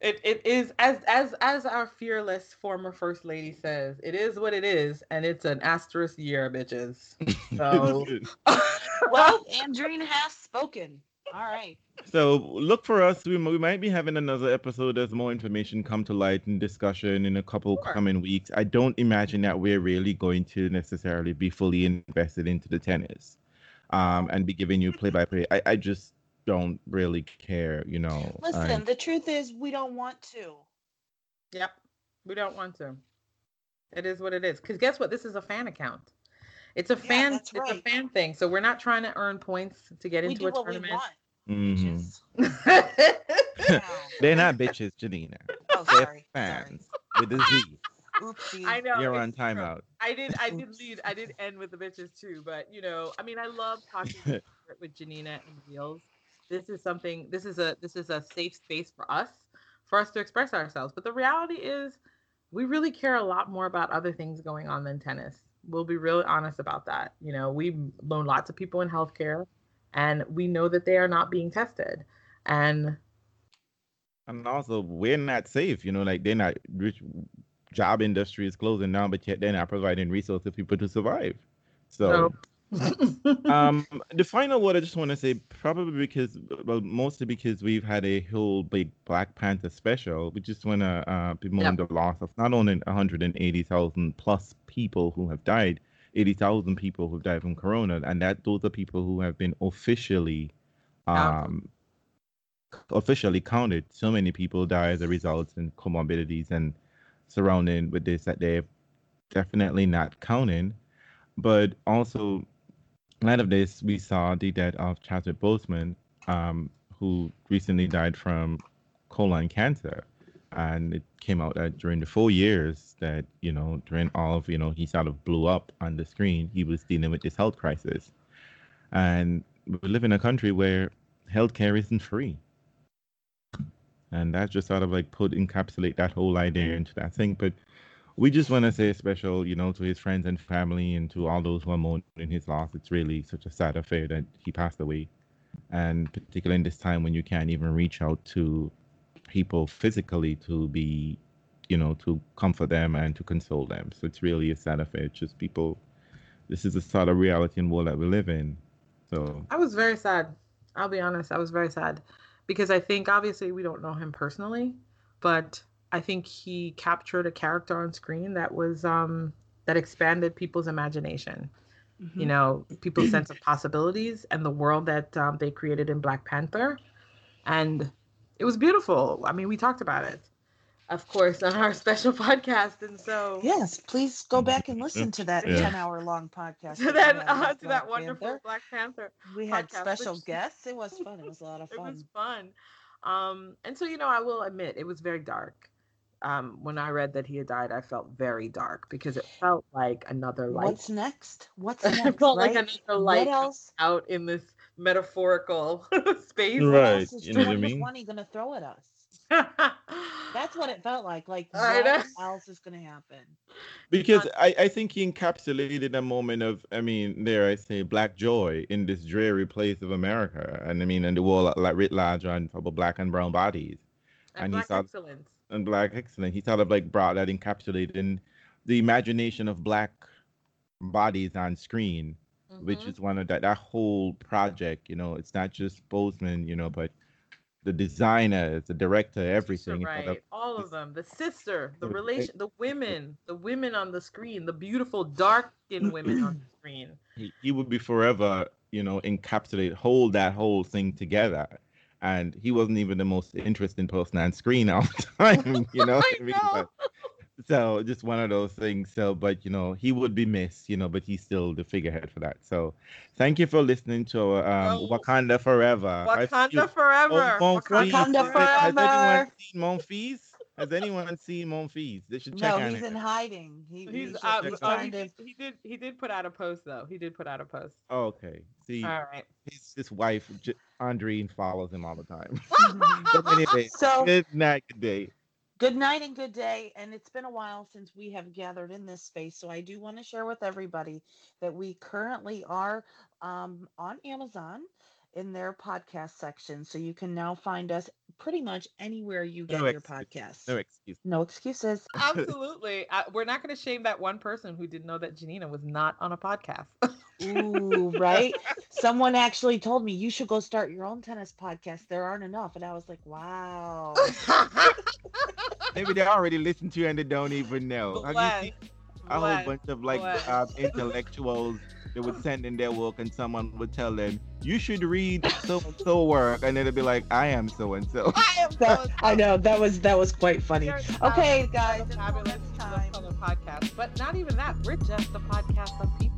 it, it is as as as our fearless former first lady says, it is what it is, and it's an asterisk year, bitches. <laughs> So Well, <laughs> Andrine has spoken. All right. So look for us. We, we might be having another episode as more information come to light and discussion in a couple Sure. coming weeks. I don't imagine that we're really going to necessarily be fully invested into the tennis, um, and be giving you play by play. I I just don't really care, you know. Listen, and- the truth is we don't want to. Yep. We don't want to. It is what it is. Because guess what? This is a fan account. It's a Yeah, fan. that's It's a fan thing. So we're not trying to earn points to get We into do a what we tournament. want. Mhm. <laughs> <laughs> They're not bitches, Janina. Oh, They're sorry. fans with a Z. Sorry. Oopsie. I know. You're on timeout. I did. I did lead. I did end with the bitches too. But you know, I mean, I love talking <laughs> with Janina and Wheels. This is something. This is a. This is a safe space for us, for us to express ourselves. But the reality is, we really care a lot more about other things going on than tennis. We'll be really honest about that. You know, we loan lots of people in healthcare, and we know that they are not being tested. And And also, we're not safe. You know, like they're not rich. Job industry is closing down, but yet they're not providing resources for people to survive. So, So, <laughs> um, the final word I just want to say, probably because, well, mostly because we've had a whole big Black Panther special. We just want to uh, bemoan the loss of not only 180,000 plus people who have died, 80,000 people who've died from corona, and that those are people who have been officially, um, officially counted. So many people die as a result and comorbidities and surrounding with this that they're definitely not counting. But also light of this, we saw the death of Chadwick Boseman, um, who recently died from colon cancer. And it came out that during the four years that, you know, during all of, you know, he sort of blew up on the screen, he was dealing with this health crisis. And we live in a country where healthcare isn't free. And that just sort of like put encapsulate that whole idea mm-hmm. into that thing. But we just want to say a special, you know, to his friends and family and to all those who are mourning his loss. It's really such a sad affair that he passed away. And particularly in this time when you can't even reach out to people physically to be, you know, to comfort them and to console them. So it's really a sad affair. It's just people, this is the sort of reality and world that we live in. So I was very sad. I'll be honest. I was very sad because I think obviously we don't know him personally, but I think he captured a character on screen that was um, that expanded people's imagination. Mm-hmm. You know, people's sense of possibilities and the world that um, they created in Black Panther, and it was beautiful. I mean, we talked about it, of course, on our <laughs> special podcast, and so yes, please go back and listen to that yeah. ten-hour-long podcast. <laughs> to that, uh, to that wonderful Panther. Black Panther. We had podcast, special which... <laughs> guests. It was fun. It was a lot of fun. it was fun. Um, and so, you know, I will admit it was very dark um, when I read that he had died, I felt very dark because it felt like another light. What's next? What's next? it felt right? like another light out in this metaphorical space. Right. You know what I mean? One gonna throw at us. <laughs> That's what it felt like. Like what else is gonna happen? Because I, I think he encapsulated a moment of, I mean, there I say black joy in this dreary place of America. And I mean and the world like writ large on of black and brown bodies. And, and black he saw, excellence and Black Excellence. He sort of like brought that encapsulated in the imagination of black bodies on screen, mm-hmm. which is one of that that whole project. You know, it's not just Boseman, you know, but the designers, the director, everything. Right, all of them. The sister, the relation, the women, the women on the screen, the beautiful dark-skinned <clears throat> women on the screen. He, he would be forever, you know, encapsulate, hold that whole thing together and he wasn't even the most interesting person on screen all the <laughs> time, you know. <laughs> I mean? but, so just one of those things. So, but you know, he would be missed, you know, but he's still the figurehead for that. So, thank you for listening to um, oh, Wakanda Forever. Wakanda Forever. Oh, Wakanda, Wakanda Forever. Has anyone seen Monfils? Has anyone seen Monfils? They should check. No, he's in hiding. He, he's, uh, uh, he, did, he did. He did put out a post though. He did put out a post. Oh, okay. See, all right. His his wife Andreen follows him all the time. <laughs> <laughs> but anyway, so good night, good day. Good night and good day. And it's been a while since we have gathered in this space, so I do want to share with everybody that we currently are um, on Amazon in their podcast section. So you can now find us pretty much anywhere you get no your podcast. No excuses. No excuses. Absolutely. Uh, we're not going to shame that one person who didn't know that Janina was not on a podcast. <laughs> Ooh, right? Someone actually told me you should go start your own tennis podcast. There aren't enough. And I was like, wow. <laughs> Maybe they already listen to you and they don't even know. Have you seen a whole bunch of like uh, <laughs> intellectuals they would send in their work and someone would tell them you should read so and so work. And it'd be like i am so and so i am so i know. That was that was quite funny. Okay guys. fabulous podcast. But not even that. We're just a podcast of people